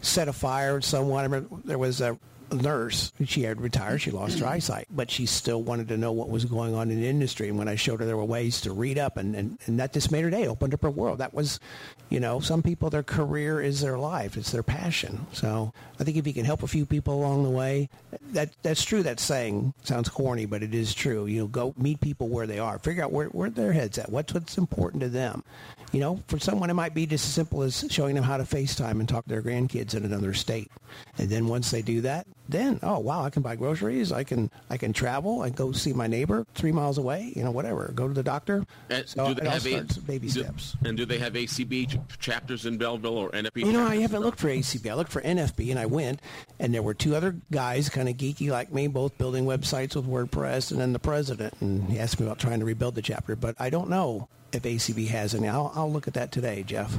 set a fire with someone. I remember there was a nurse. She had retired. She lost her eyesight, but she still wanted to know what was going on in the industry. And when I showed her there were ways to read up, and, and, and that just made her day, opened up her world. That was, you know, some people, their career is their life. It's their passion. So I think if you can help a few people along the way, that that's true. That saying sounds corny, but it is true. You know, go meet people where they are. Figure out where, where their head's at. What's what's important to them. You know, for someone it might be just as simple as showing them how to FaceTime and talk to their grandkids in another state. And then once they do that, then oh wow, I can buy groceries. I can I can travel. I go see my neighbor three miles away. You know, whatever. Go to the doctor. And So do they it all have a, baby do- steps. And do they have ACB ch- chapters in Belleville or NFB? You know, I haven't looked for ACB. I looked for NFB, and I went, and there were two other guys, kind of geeky like me, both building websites with WordPress, and then the president, and he asked me about trying to rebuild the chapter. But I don't know if ACB has any. I'll, I'll look at that today, Jeff.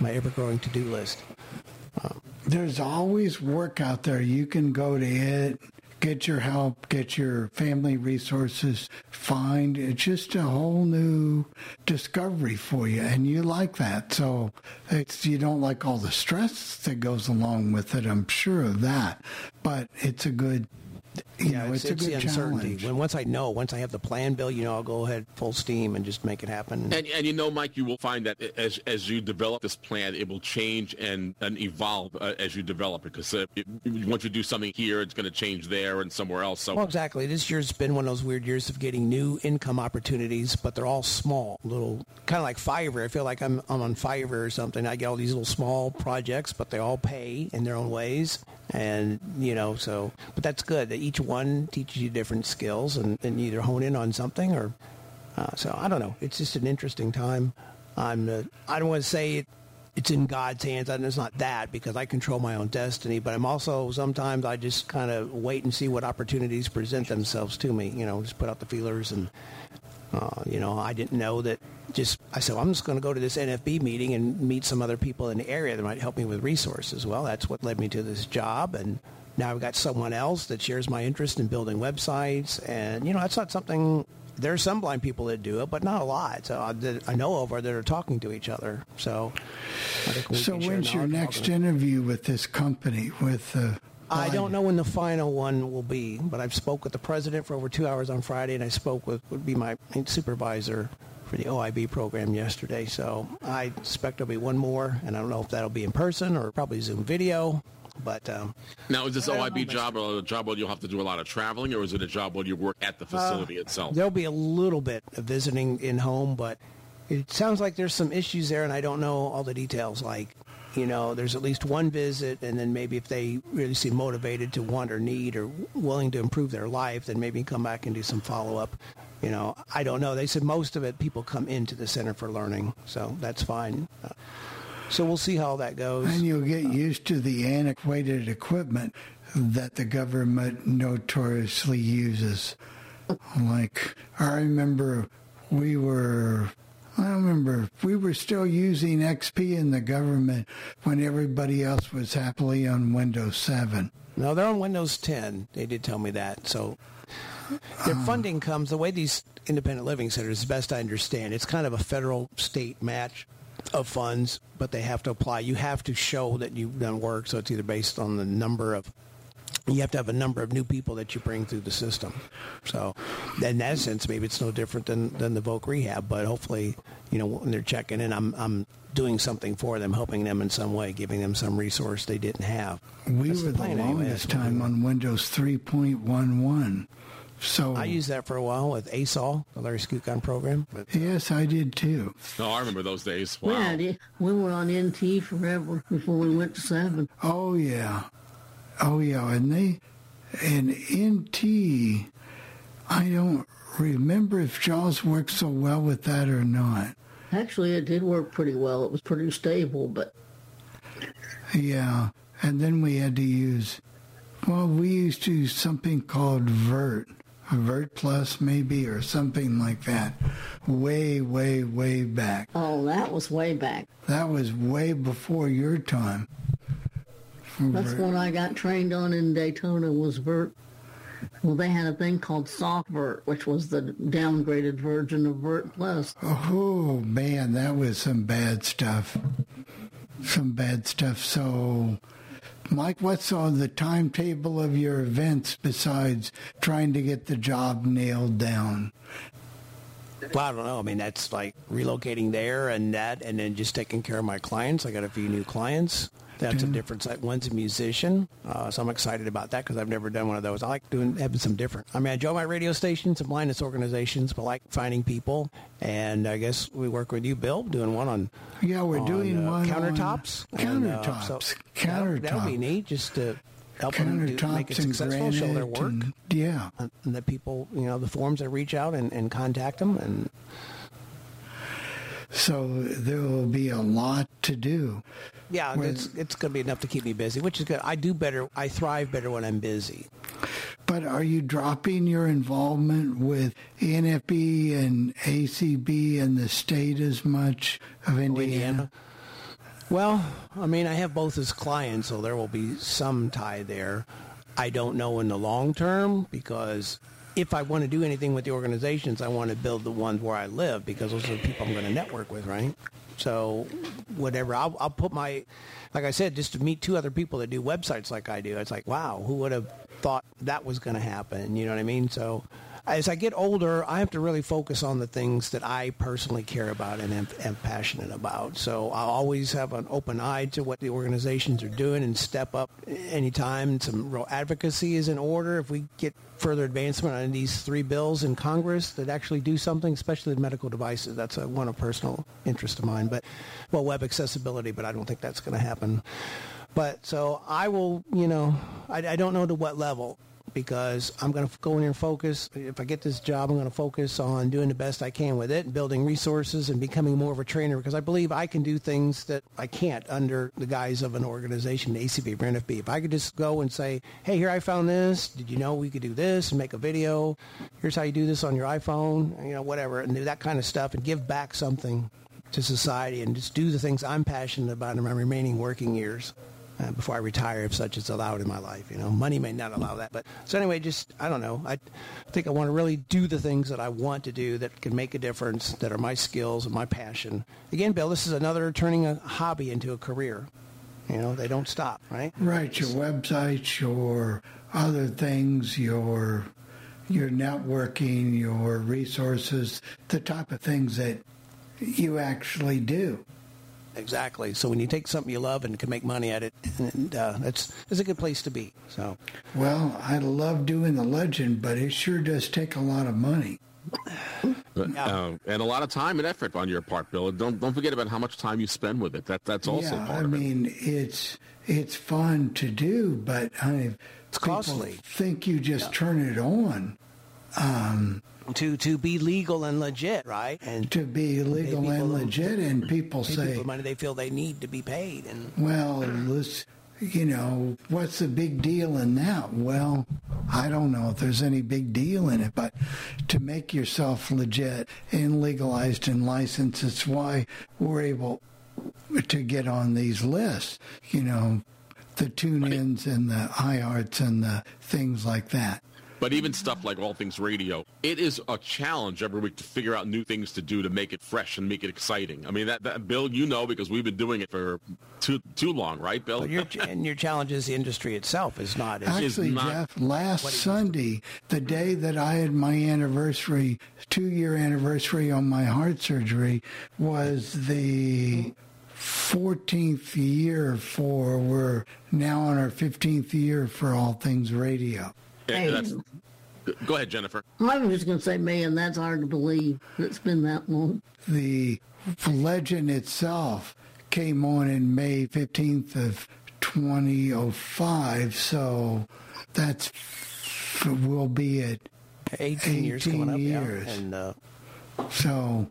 My ever-growing to-do list. Um, There's always work out there. You can go to it, get your help, get your family resources, find. It's just a whole new discovery for you, and you like that. So it's you don't like all the stress that goes along with it. I'm sure of that, but it's a good. You know, it's, a the good uncertainty. challenge. When once I know, once I have the plan, Bill, you know, I'll go ahead full steam and just make it happen. And, and you know, Mike, you will find that as as you develop this plan, it will change and, and evolve uh, as you develop it. Because uh, it, once you do something here, it's going to change there and somewhere else. So Well, exactly. This year's been one of those weird years of getting new income opportunities, but they're all small, little, kind of like Fiverr. I feel like I'm, I'm on Fiverr or something. I get all these little small projects, but they all pay in their own ways. And, you know, so, but that's good that each one teaches you different skills and, and either hone in on something or, uh, so I don't know. It's just an interesting time. I'm, uh, I don't want to say it, it's in God's hands. And it's not that because I control my own destiny, but I'm also sometimes I just kind of wait and see what opportunities present themselves to me. You know, just put out the feelers and, uh, you know, I didn't know that just, I said, well, I'm just going to go to this NFB meeting and meet some other people in the area that might help me with resources. Well, that's what led me to this job. And now I've got someone else that shares my interest in building websites. And, you know, that's not something, there are some blind people that do it, but not a lot. So I, that I know of or that are talking to each other. So I think we So when's your next interview with this company? With uh, I don't know when the final one will be, but I've spoke with the president for over two hours on Friday, and I spoke with would be my supervisor for the OIB program yesterday. So I expect there'll be one more, and I don't know if that'll be in person or probably Zoom video. But um, now, is this OIB job a job where you'll have to do a lot of traveling, or is it a job where you work at the facility Uh, itself? There'll be a little bit of visiting in home, but it sounds like there's some issues there, and I don't know all the details. Like you know, there's at least one visit, and then maybe if they really seem motivated to want or need or willing to improve their life, then maybe come back and do some follow up. You know, I don't know. They said most of it people come into the Center for Learning, so that's fine. Uh, so we'll see how that goes. And you'll get used to the antiquated equipment that the government notoriously uses. Like, I remember we were I remember we were still using XP in the government when everybody else was happily on Windows 7. No, they're on Windows 10. They did tell me that. So their uh, funding comes the way these independent living centers, as best I understand, it's kind of a federal state match of funds, but they have to apply. You have to show that you've done work, so it's either based on the number of you have to have a number of new people that you bring through the system. So, in that sense, maybe it's no different than, than the Voc Rehab, but hopefully, you know, when they're checking in, I'm, I'm doing something for them, helping them in some way, giving them some resource they didn't have. We That's were the, the longest anyway. time on Windows 3.11. So I used that for a while with ASOL, the Larry Skutchan program. But, uh, yes, I did too. No, I remember those days. Wow. Yeah, we were on NT forever before we went to seven. Oh yeah, Oh yeah, and they and NT. I don't remember if JAWS worked so well with that or not. Actually, it did work pretty well. It was pretty stable, but yeah. And then we had to use. Well, we used to use something called Vert. Vert Plus maybe or something like that. Way, way, way back. Oh, that was way back. That was way before your time. That's what I got trained on in Daytona was Vert. Well, they had a thing called SoftVert, which was the downgraded version of Vert Plus. Oh man, that was some bad stuff. Some bad stuff. So, Mike, what's on the timetable of your events besides trying to get the job nailed down? Well, I don't know. I mean, that's like relocating there and that, and then just taking care of my clients. I got a few new clients. That's a difference. One's a musician, uh, so I'm excited about that because I've never done one of those. I like doing having some different. I mean, I join my radio stations, some blindness organizations, but I like finding people. And I guess we work with you, Bill, doing one on yeah, we're on, doing uh, one countertops. On countertops. And, uh, so countertops. That'll be neat. Just to help them do, make it successful, show their work. And, yeah, and, and that people, you know, the forms that reach out and, and contact them and. So there will be a lot to do. Yeah, when, it's it's going to be enough to keep me busy, which is good. I do better. I thrive better when I'm busy. But are you dropping your involvement with NFB and ACB and the state as much of Indiana? Indiana? Well, I mean, I have both as clients, so there will be some tie there. I don't know in the long term because if I want to do anything with the organizations, I want to build the ones where I live because those are the people I'm going to network with, right? So whatever, I'll, I'll put my, like I said, just to meet two other people that do websites like I do. It's like, wow, who would have thought that was going to happen? You know what I mean? So as I get older, I have to really focus on the things that I personally care about and am, am, passionate about. So I'll always have an open eye to what the organizations are doing and step up anytime some real advocacy is in order. If we get further advancement on these three bills in Congress that actually do something, especially the medical devices. That's a, one of personal interest of mine. But, well, web accessibility, but I don't think that's going to happen. But so I will, you know, I, I don't know to what level because I'm going to go in and focus. If I get this job, I'm going to focus on doing the best I can with it and building resources and becoming more of a trainer because I believe I can do things that I can't under the guise of an organization, ACB or NFB. If I could just go and say, hey, here I found this. Did you know we could do this and make a video? Here's how you do this on your iPhone, you know, whatever, and do that kind of stuff and give back something to society and just do the things I'm passionate about in my remaining working years uh, before I retire, if such is allowed in my life. You know, money may not allow that, but so anyway, just I don't know. I think I want to really do the things that I want to do that can make a difference, that are my skills and my passion. Again, Bill, this is another turning a hobby into a career. You know, they don't stop, right? Right. Your websites, your other things, your your networking, your resources, the type of things that you actually do. Exactly. So when you take something you love and can make money at it, and uh, it's it's a good place to be. So. Well, I love doing the legend, but it sure does take a lot of money. Uh, and a lot of time and effort on your part, Bill. Don't don't forget about how much time you spend with it. That that's also yeah, part I of mean, it. it's it's fun to do, but I mean, it's costly. Think you just yeah. turn it on. Um, to to be legal and legit, right? And to be legal and legit, and people say people money they feel they need to be paid. And well, let's you know, what's the big deal in that? Well, I don't know if there's any big deal in it, but to make yourself legit and legalized and licensed, it's why we're able to get on these lists. You know, the tune ins and the iHearts and the things like that. But even stuff like All Things Radio, it is a challenge every week to figure out new things to do to make it fresh and make it exciting. I mean, that, that Bill, you know, because we've been doing it for too too long, right, Bill? Your, and your challenge is the industry itself is not. Actually, is not, Jeff, last Sunday, the day that I had my anniversary, two year anniversary on my heart surgery, was the 14th year for, we're now on our 15th year for All Things Radio. Hey. Go ahead, Jennifer. I was just going to say, man, that's hard to believe. It's been that long. The legend itself came on in May 15th of 2005, so that's will be at 18, 18 years coming up. Yeah. And, uh... So,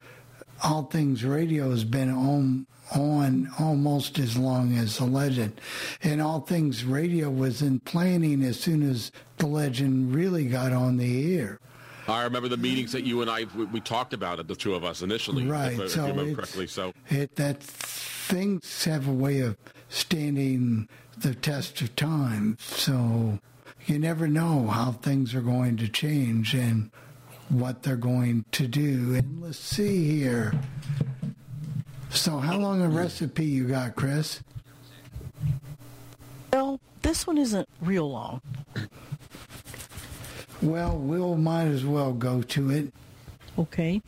All Things Radio has been on on almost as long as the legend. And All Things Radio was in planning as soon as the legend really got on the air. I remember the meetings that you and I we, we talked about it, the two of us initially, right? If, if so you remember correctly. So it, that things have a way of standing the test of time. So you never know how things are going to change and what they're going to do. And let's see here. So, how long a recipe you got, Chris? Well, this one isn't real long. Well, we'll might as well go to it. Okay.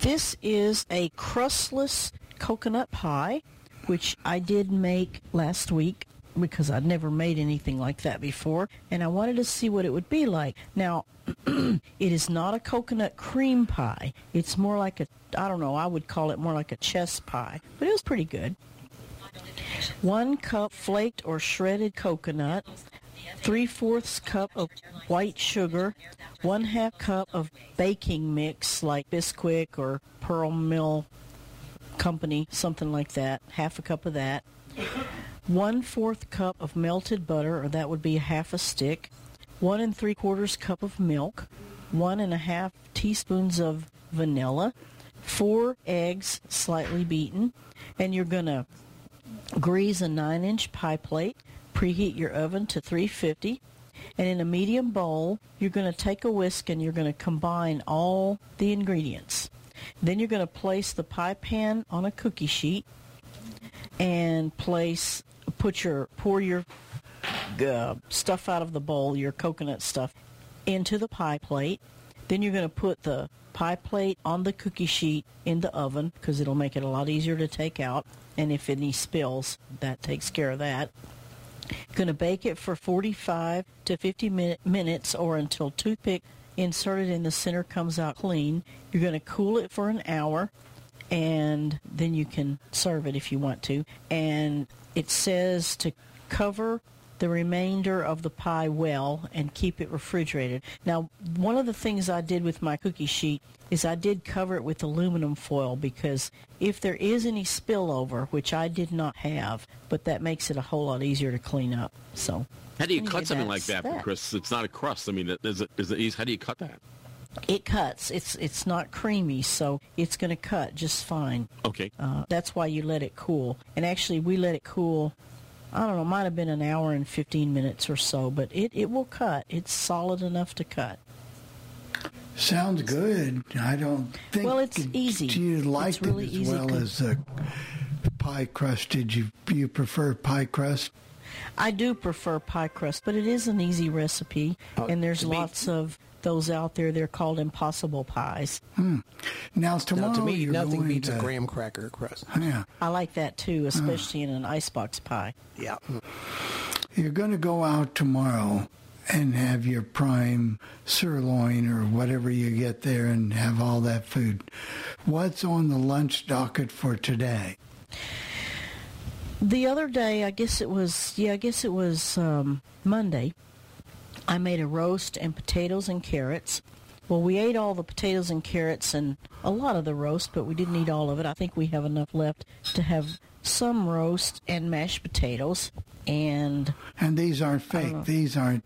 This is a crustless coconut pie, which I did make last week because I'd never made anything like that before, and I wanted to see what it would be like. Now, it is not a coconut cream pie. It's more like a, I don't know, I would call it more like a chess pie, but it was pretty good. One cup flaked or shredded coconut, three-fourths cup of white sugar, one half cup of baking mix like Bisquick or Pearl Mill Company, something like that, half a cup of that, one fourth cup of melted butter, or that would be half a stick, one and three quarters cup of milk, one and a half teaspoons of vanilla, four eggs slightly beaten, and you're going to grease a nine inch pie plate, preheat your oven to 350, and in a medium bowl, you're going to take a whisk and you're going to combine all the ingredients. Then you're going to place the pie pan on a cookie sheet and place put your pour your uh, stuff out of the bowl, your coconut stuff, into the pie plate. Then you're going to put the pie plate on the cookie sheet in the oven because it'll make it a lot easier to take out. And if any spills, that takes care of that. Going to bake it for 45 to 50 min- minutes or until toothpick inserted in the center comes out clean. You're going to cool it for an hour and then you can serve it if you want to. And it says to cover the remainder of the pie well and keep it refrigerated. Now, one of the things I did with my cookie sheet is I did cover it with aluminum foil because if there is any spillover, which I did not have, but that makes it a whole lot easier to clean up. So, how do you anyway, cut something like that, that, Chris? It's not a crust. I mean, is it, is it, easy? how do you cut that? It cuts. It's it's not creamy, so it's going to cut just fine. Okay. Uh, that's why you let it cool. And actually, we let it cool. I don't know. Might have been an hour and fifteen minutes or so, but it it will cut. It's solid enough to cut. Sounds good. I don't think. Well, it's easy. You liked it's really it as well as the pie crust. Did you you prefer pie crust? I do prefer pie crust, but it is an easy recipe, oh, and there's lots of those out there. They're called impossible pies. Hmm. Now tomorrow, now, to me, you're nothing beats to... a graham cracker crust. Yeah, I like that too, especially uh. in an icebox pie. Yeah. You're going to go out tomorrow and have your prime sirloin or whatever you get there and have all that food. What's on the lunch docket for today? The other day, I guess it was, yeah, I guess it was um, Monday, I made a roast and potatoes and carrots. Well, we ate all the potatoes and carrots and a lot of the roast, but we didn't eat all of it. I think we have enough left to have some roast and mashed potatoes. And and these aren't fake. These aren't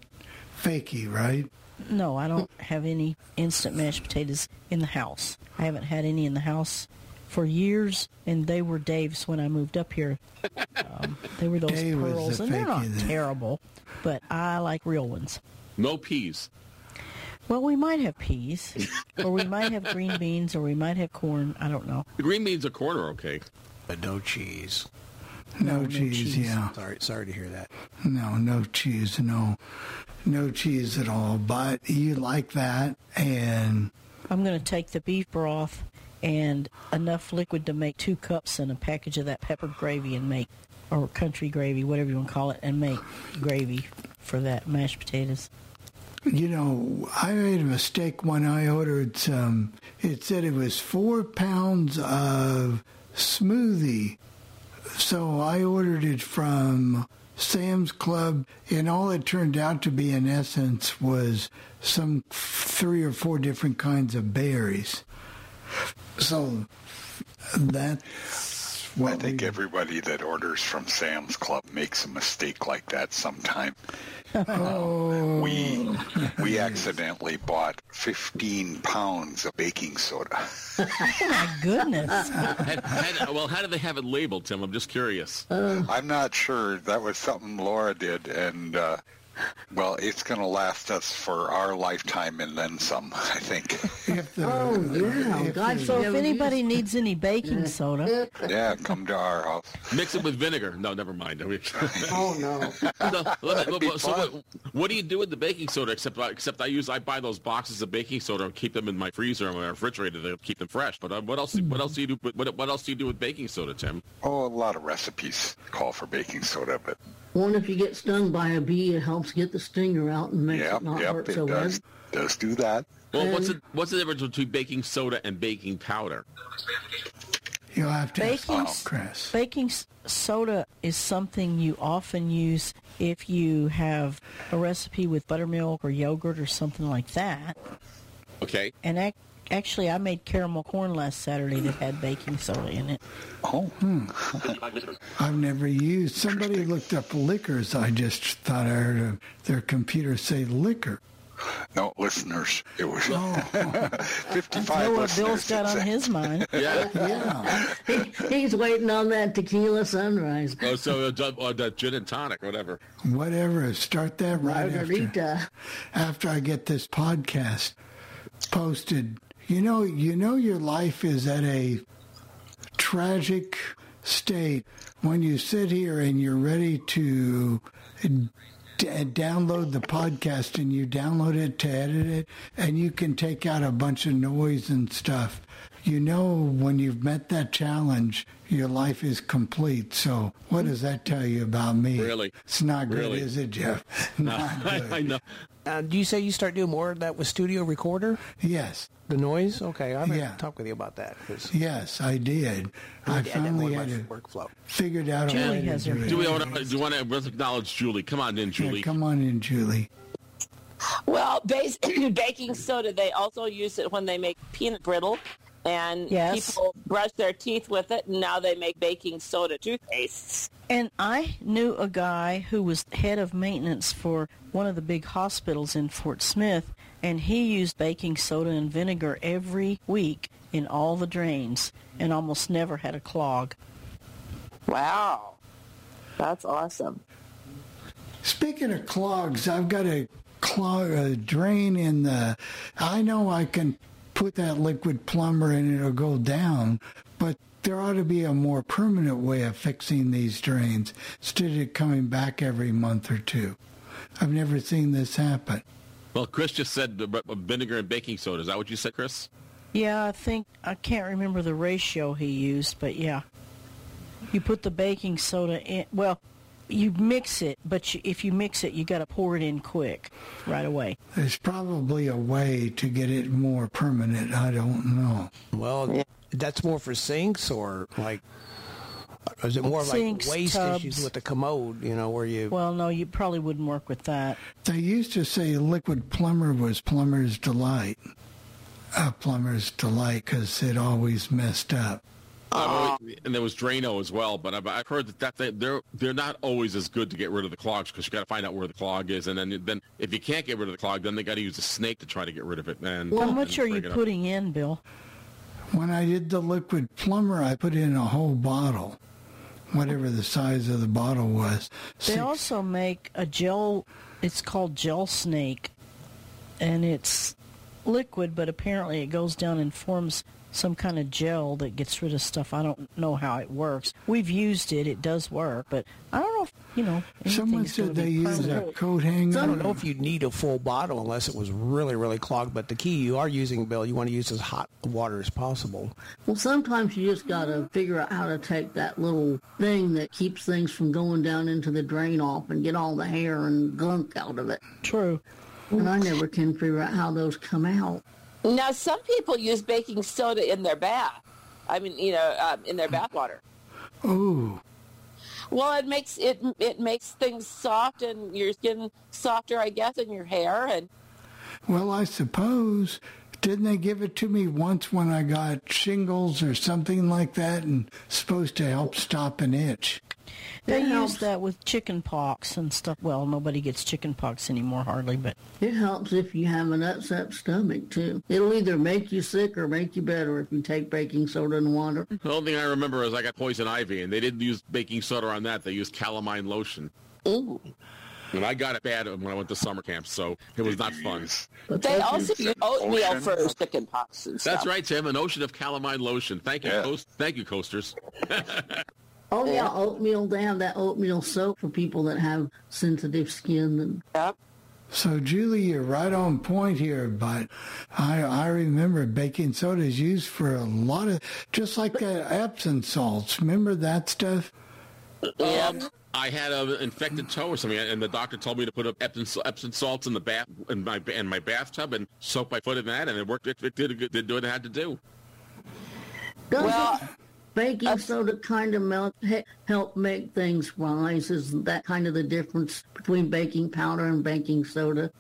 fakey, right? No, I don't have any instant mashed potatoes in the house. I haven't had any in the house for years, and they were Dave's when I moved up here. Um, they were those Dave pearls, the and they're not then. terrible, but I like real ones. No peas. Well, we might have peas, or we might have green beans, or we might have corn. I don't know. The green beans are corn are okay. But no cheese. No, no cheese, cheese. yeah. Sorry, sorry to hear that. No, no cheese, no, no cheese at all. But you like that, and I'm going to take the beef broth and enough liquid to make two cups and a package of that pepper gravy and make, or country gravy, whatever you want to call it, and make gravy for that mashed potatoes. you know, I made a mistake when I ordered some. It said it was four pounds of smoothie, so I ordered it from Sam's Club, and all it turned out to be, in essence, was some three or four different kinds of berries. So that's what I think everybody that orders from Sam's Club makes a mistake like that sometime. Oh. We we accidentally bought 15 pounds of baking soda. Oh my goodness! Had- had- well, how do they have it labeled, Tim? I'm just curious. I'm not sure. That was something Laura did, and uh, well, it's going to last us for our lifetime and then some. I think. Oh, yeah. God, So if anybody needs any baking soda, Yeah, come to our house. Mix it with vinegar. No, never mind. Oh no. So, let me- so what, what do you do with the baking soda? Except, except I use I buy those boxes of baking soda and keep them in my freezer or my refrigerator to keep them fresh. But uh, what else? What else do you do? with- What, what else do you do with baking soda, Tim? Oh, a lot of recipes call for baking soda, but One, if you get stung by a bee, it helps get the stinger out and makes yep, it not yep, hurt it so does bad. does do that. Well, what's the what's the difference between baking soda and baking powder? You'll have to ask baking Chris. baking soda is something you often use if you have a recipe with buttermilk or yogurt or something like that. Okay. And ac- actually, I made caramel corn last Saturday that had baking soda in it. Oh, hmm. I've never used. Somebody looked up liquors. I just thought I heard a, their computer say liquor. No, listeners, it was Oh. 55 know what listeners. Bill's got on his mind. Yeah. Yeah. He, he's waiting on that tequila sunrise. Oh, so uh, ju- uh, the gin and tonic, whatever. Whatever. Start that right after, Margarita. after I get this podcast posted. You know, you know, your life is at a tragic state when you sit here and you're ready to d- download the podcast and you download it to edit it and you can take out a bunch of noise and stuff. You know, when you've met that challenge, your life is complete. So, what does that tell you about me? Really? It's not good, Really? is it, Jeff? No, Not I. I know. Uh, do you say you start doing more of that with Studio Recorder? Yes. The noise? Okay, I'm going to talk with you about that. Yes, I did. I need to add that more finally to had my it workflow. figured out a Julie way to has do her it. Do we want to? Do you want to acknowledge Julie? Come on in, Yeah, Julie. come on in, Julie. Well, bas- baking soda, they also use it when they make peanut brittle. And Yes. people brush their teeth with it, and now they make baking soda toothpastes. And I knew a guy who was head of maintenance for one of the big hospitals in Fort Smith, and he used baking soda and vinegar every week in all the drains and almost never had a clog. Wow. That's awesome. Speaking of clogs, I've got a clog, a drain in the. I know I can put that Liquid-Plumr and it'll go down, but there ought to be a more permanent way of fixing these drains instead of coming back every month or two. I've never seen this happen. Well, Chris just said vinegar and baking soda. Is that what you said, Chris? Yeah, I think I can't remember the ratio he used, but yeah. You put the baking soda in. Well, you mix it, but you, if you mix it, you got to pour it in quick, right away. There's probably a way to get it more permanent. I don't know. Well, that's more for sinks or like. Is it more Sinks, like waste tubs. issues with the commode? You know, where you Well, no, you probably wouldn't work with that. They used to say Liquid-Plumr was plumber's delight. A plumber's delight because it always messed up. I've and there was Drano as well, but I've, I've heard that, that they, they're they're not always as good to get rid of the clogs because you got to find out where the clog is, and then then if you can't get rid of the clog, then they got to use a snake to try to get rid of it. And How and much are you bring up. putting in, Bill? When I did the Liquid-Plumr, I put in a whole bottle, whatever the size of the bottle was. They Six- also make a gel. It's called Gel Snake, and it's liquid, but apparently it goes down and forms some kind of gel that gets rid of stuff. I don't know how it works. We've used it; it does work, but I don't know if you know. Someone said they use a coat hanger. I don't know if you'd need a full bottle unless it was really, really clogged. But the key you are using, Bill, you want to use as hot water as possible. Well, sometimes you just got to figure out how to take that little thing that keeps things from going down into the drain off and get all the hair and gunk out of it. True. And I never can figure out how those come out. Now, some people use baking soda in their bath. I mean, you know, um, in their bath water. Ooh, Well, it makes it it makes things soft and your skin softer, I guess, and your hair. And well, I suppose. Didn't they give it to me once when I got shingles or something like that and supposed to help stop an itch? They It use helps. that with chicken pox and stuff. Well, nobody gets chicken pox anymore, hardly, but It helps if you have an upset stomach too. It'll either make you sick or make you better if you take baking soda and water. The only thing I remember is I got poison ivy, and they didn't use baking soda on that. They used calamine lotion. ooh, And I got it bad when I went to summer camp, so it was not fun. But they also use oatmeal ocean. for chicken pox and stuff. That's right, Tim. An ocean of calamine lotion. Thank you, Yeah. coast- thank you, coasters. Oh yeah, oatmeal. They have that oatmeal soap for people that have sensitive skin. And Yep. So, Julie, you're right on point here, but I, I remember baking soda is used for a lot of, just like uh, Epsom salts. Remember that stuff? Um, I had an infected toe or something, and the doctor told me to put up Epsom, Epsom salts in the bath in my in my bathtub and soak my foot in that, and it worked. It, it did, a good- did what it had to do. doesn't Well, baking soda kind of melt, help make things rise? Isn't that kind of the difference between baking powder and baking soda?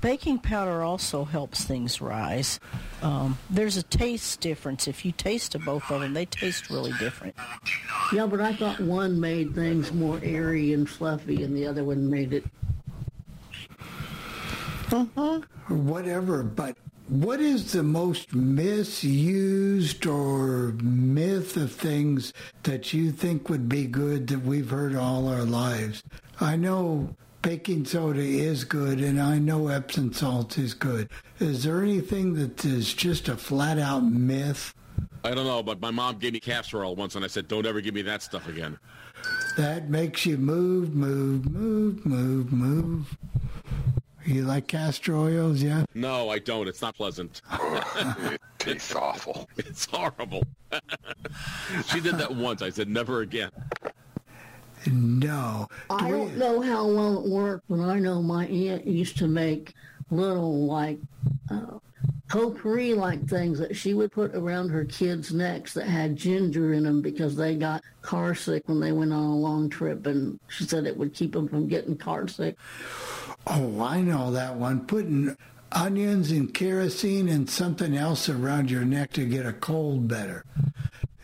baking powder also helps things rise. Um, there's a taste difference. If you taste of both of them, they taste really different. Yeah, but I thought one made things more airy and fluffy, and the other one made it. or whatever, but what is the most misused or myth of things that you think would be good that we've heard all our lives? I know baking soda is good and I know Epsom salt is good. Is there anything that is just a flat out myth I don't know, but my mom gave me castor oil once, and I said, "Don't ever give me that stuff again." that makes you move, move, move, move, move? You like castor oils, yeah? No, I don't. It's not pleasant. it tastes awful. It's horrible. she did that once. I said, "Never again." No. I don't know how well it worked, but I know my aunt used to make little like uh, potpourri like things that she would put around her kids' necks that had ginger in them because they got car sick when they went on a long trip, and she said it would keep them from getting car sick. Oh, I know that one. Putting onions and kerosene and something else around your neck to get a cold better.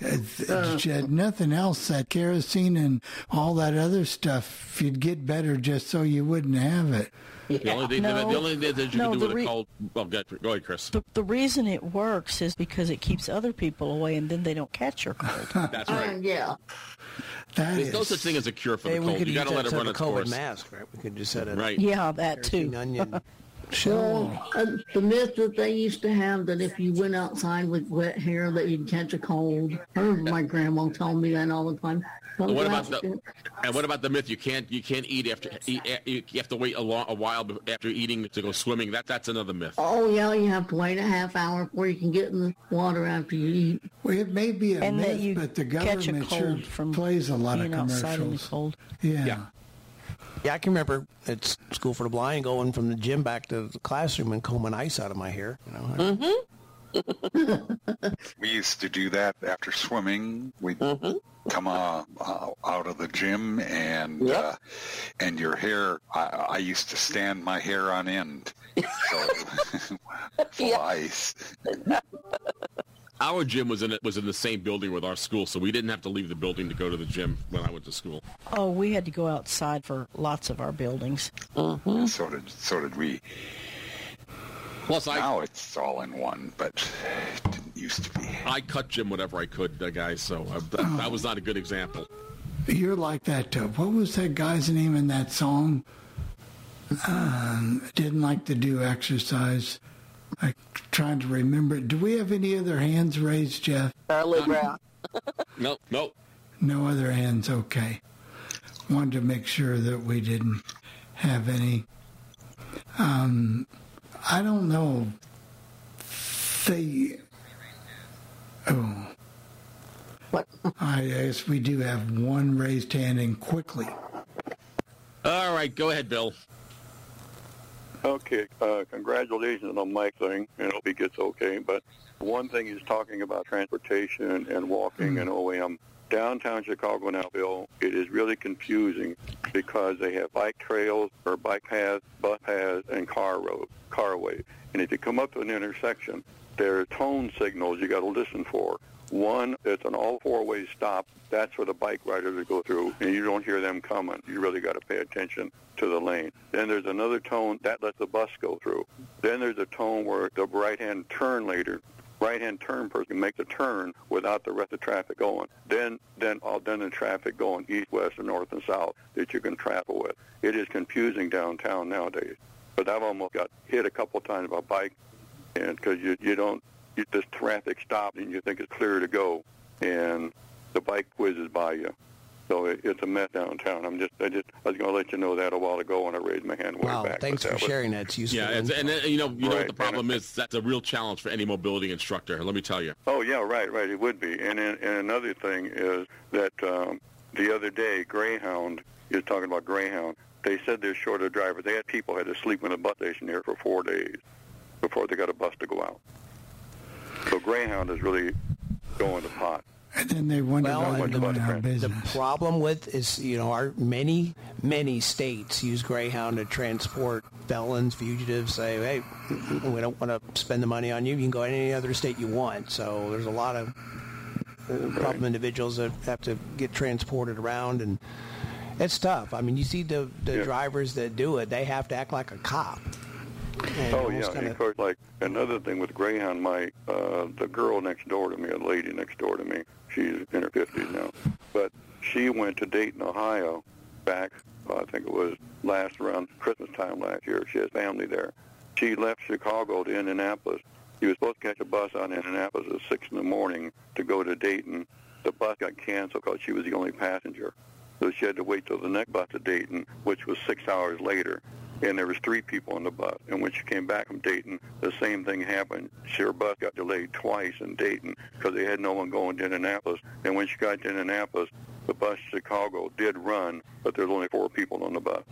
If if you had nothing else, that kerosene and all that other stuff, you'd get better just so you wouldn't have it. The only thing, No. the only thing that you No, can do with re- a cold. Well, go ahead, go ahead, Chris. The, the reason it works is because it keeps other people away and then they don't catch your cold. That's Uh, right. yeah. That There's is no such thing as a cure for Hey, the cold. You use got to let it instead run of its a COVID course. mask, right? We could just set it Right. yeah, that kerosene, too. onion. Well, uh, the myth that they used to have that if you went outside with wet hair that you'd catch a cold. I remember my grandma telling me that all the time. Well, what about the and what about the myth you can't you can't eat after eat, you have to wait a, long, a while after eating to go swimming that that's another myth Oh yeah, you have to wait a half hour before you can get in the water after you eat. Well, it may be a And that myth, you but the catch a government sure from plays a lot of being outside the commercials. cold. Yeah. Yeah, I can remember at School for the Blind going from the gym back to the classroom and combing ice out of my hair. You know, We used to do that after swimming. We'd come uh, uh, out of the gym and uh, and your hair. I, I used to stand my hair on end, so full ice. Our gym was in it was in the same building with our school so we didn't have to leave the building to go to the gym when I went to school Oh, we had to go outside for lots of our buildings. So did so did we. Plus, I now it's all in one, but it didn't used to be. I cut gym whatever I could uh, guys so uh, that, that was not a good example You're like that. Uh, what was that guy's name in that song? Um, didn't like to do exercise. I trying to remember. Do we have any other hands raised, Jeff? Charlie Brown. nope nope No other hands. Okay. Wanted to make sure that we didn't have any. Um, I don't know. They. Oh. What? I guess we do have one raised hand and quickly. all right go ahead Bill Okay, uh, congratulations on Mike thing, and hope he gets okay. But one thing he's talking about transportation and walking and O and M. Downtown Chicago now, Bill, it is really confusing because they have bike trails or bike paths, bus paths, and car roads, carways. And if you come up to an intersection, there are tone signals you got to listen for. One, it's an all four-way stop. That's where the bike riders go through, and you don't hear them coming. You really got to pay attention to the lane. Then there's another tone that lets the bus go through. Then there's a tone where the right-hand turn later, right-hand turn person can make the turn without the rest of traffic going. Then, then, all then the traffic going east, west, and north and south that you can travel with. It is confusing downtown nowadays. But I've almost got hit a couple times by bike, and because you you don't you, this traffic stops and you think it's clear to go, and the bike whizzes by you. So it, it's a mess downtown. I'm just, I just, I was going to let you know that a while ago when I raised my hand way Wow, back. thanks for that was- sharing that. It's useful. yeah it's, and uh, you know you know what the problem is that's a real challenge for any mobility instructor let me tell you Oh yeah, right, right. It would be. And and, and another thing is that um, the other day Greyhound is talking about Greyhound. They said they're short of drivers. They had people had to sleep in a bus station here for four days before they got a bus to go out. So Greyhound is really going to pot. And then they wonder Well, why they're the- going out of The problem with is, you know, our many, many states use Greyhound to transport felons, fugitives. Say, hey, we don't want to spend the money on you. You can go to any other state you want. So there's a lot of uh, problem individuals that have to get transported around, and it's tough. I mean, you see the the Yeah. drivers that do it; they have to act like a cop. And Oh yeah, kinda- of course, like another thing with Greyhound, my uh, the girl next door to me, a lady next door to me, she's in her fifties now, but she went to Dayton, Ohio, back I think it was last around Christmas time last year. She has family there. She left Chicago to Indianapolis. She was supposed to catch a bus on Indianapolis at six in the morning to go to Dayton. The bus got canceled because she was the only passenger. So she had to wait till the next bus to Dayton, which was six hours later. And there was three people on the bus. And when she came back from Dayton, the same thing happened. Her bus got delayed twice in Dayton because they had no one going to Indianapolis. And when she got to Indianapolis, the bus to Chicago did run, but there was only four people on the bus.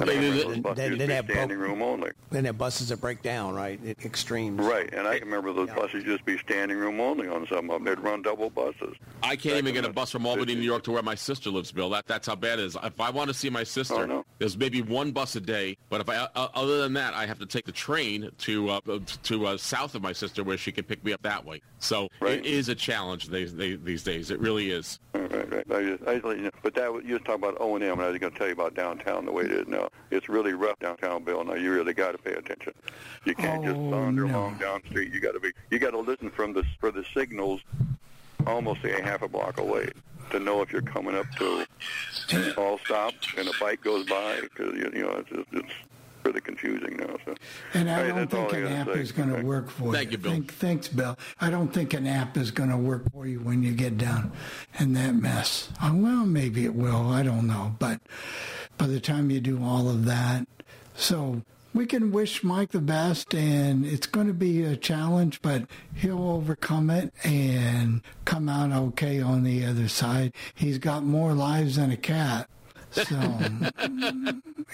And I They- remember they- those buses they- used have standing broke- room only. Then have buses that break down, right? At extremes. Right, and I can remember those buses just be standing room only on some of them. They'd run double buses. I can't even get a bus from Albany, New York, to where my sister lives, Bill. That that's how bad it is. If I want to see my sister, Oh, no. there's maybe one bus a day. But if I, uh, other than that, I have to take the train to uh, to uh, south of my sister, where she can pick me up that way. So Right. it is a challenge these, these days. It really is. Right, right, right. I just, I just let you know. But that was, you was talking about O and M, and I was going to tell you about downtown the way it is now. It's really rough downtown, Bill. Now you really got to pay attention. You can't just Oh, wander no. along down the street. You got to be. You got to listen from the for the signals, almost a half a block away, to know if you're coming up to all stop and a bike goes by. Because you, you know it's, it's, it's pretty confusing now. So, And I Hey, don't think an app say. is going to Okay. work for Thank you. you, Bill. Thank- thanks, Bill. I don't think an app is going to work for you when you get down in that mess. Uh, well, maybe it will. I don't know. But by the time you do all of that, so we can wish Mike the best, and it's going to be a challenge, but he'll overcome it and come out okay on the other side. He's got more lives than a cat. So,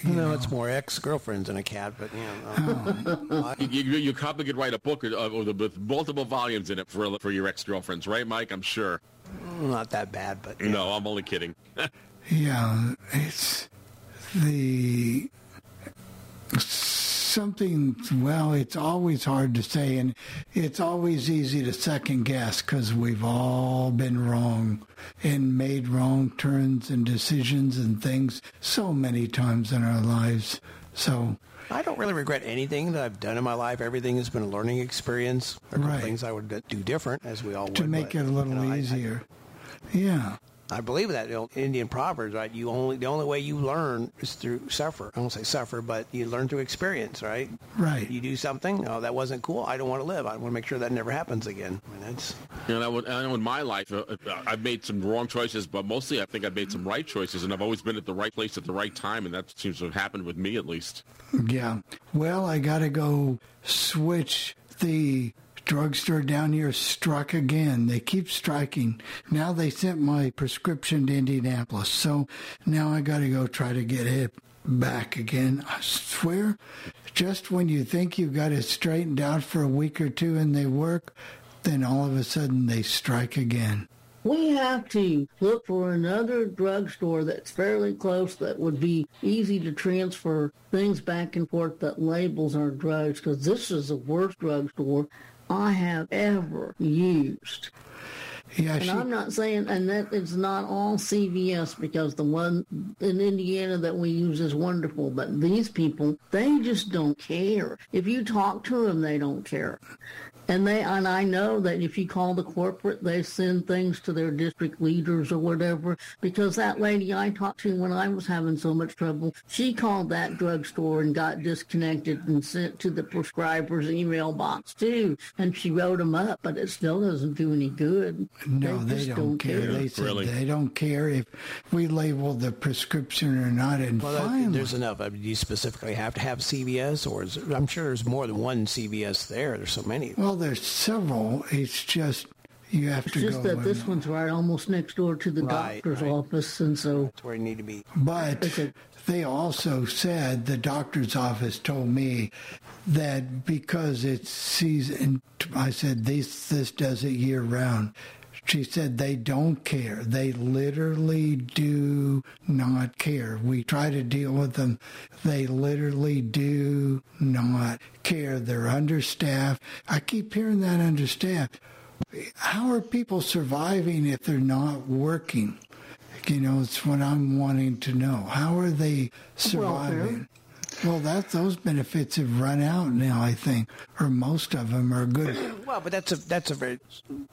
You know, it's more ex-girlfriends than a cat, but you know. Oh. You, you, you probably could write a book or, or the, with multiple volumes in it for for your ex girlfriends, right, Mike? I'm sure. Not that bad, but No, I'm only kidding. Yeah, it's the something. Well, it's always hard to say, and it's always easy to second guess because we've all been wrong and made wrong turns and decisions and things so many times in our lives. So, I don't really regret anything that I've done in my life. Everything has been a learning experience. There are Right. things I would do different, as we all would. to make but, it a little you know, I- I- easier, yeah. I believe that you know, Indian proverbs, right? You only the only way you learn is through suffer. I don't say suffer, but you learn through experience, right? Right. You do something, oh, that wasn't cool. I don't want to live. I want to make sure that never happens again. I mean, that's You know, I would- I know in my life, uh, uh, I've made some wrong choices, but mostly I think I've made some right choices, and I've always been at the right place at the right time, and that seems to have happened with me at least. Yeah. Well, I got to go switch the drugstore down here struck again. They keep striking. Now they sent my prescription to Indianapolis. So now I got to go try to get it back again. I swear, just when you think you've got it straightened out for a week or two and they work, then all of a sudden they strike again. We have to look for another drugstore that's fairly close that would be easy to transfer things back and forth that labels our drugs because this is the worst drugstore I have ever used. Yeah, and she- I'm not saying, and that is not all CVS because the one in Indiana that we use is wonderful, but these people, they just don't care. If you talk to them, they don't care. And they, and I know that if you call the corporate, they send things to their district leaders or whatever. Because that lady I talked to when I was having so much trouble, she called that drugstore and got disconnected and sent to the prescriber's email box too. And she wrote them up, but it still doesn't do any good. No, they, just don't, care. They said they don't care if we label the prescription or not. And well, that- finally, there's enough. I mean, do you specifically have to have CVS, or is I'm sure there's more than one CVS there. There's so many. well, there's several. It's just you have It's to just that in. this one's right almost next door to the Right, doctor's right. office, and so That's where you need to be. But they also said the doctor's office told me that because it's season, I said this this does it year round. She said they don't care. They literally do not care. We try to deal with them. They literally do not care. They're understaffed. I keep hearing that understaffed. How are people surviving if they're not working? You know, it's what I'm wanting to know. How are they surviving? Well, that those benefits have run out now. I think, or most of them are good. Well, but that's a that's a very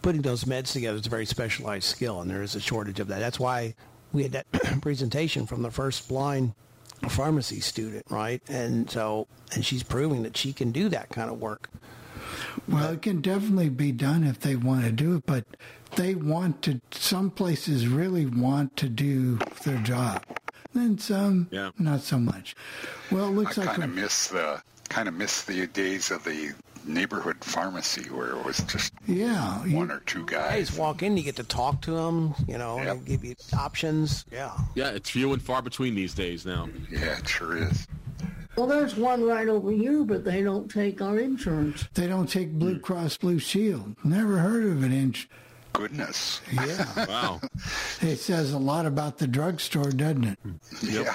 putting those meds together is a very specialized skill, and there is a shortage of that. That's why we had that presentation from the first blind pharmacy student, right? And so, and she's proving that she can do that kind of work. Well, it can definitely be done if they want to do it, but they want to. Some places really want to do their job. Then some, um, Yeah. not so much. Well, it looks I like kind of miss the kind of miss the days of the neighborhood pharmacy where it was just yeah, one or two guys. Guys walk in, you get to talk to them, you know, they give you options. Yeah. Yeah, it's few and far between these days now. Yeah, it sure is. well, there's one right over here, but they don't take our insurance. they don't take Blue Cross Blue Shield. Never heard of it. In, Goodness. yeah, Wow. it says a lot about the drugstore, doesn't it? Yeah.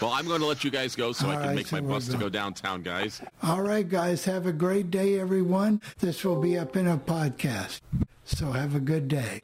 Well, I'm going to let you guys go so All I can right, make so my we're bus to go downtown, guys. All right, guys, have a great day, everyone. This will be up in a podcast. So have a good day.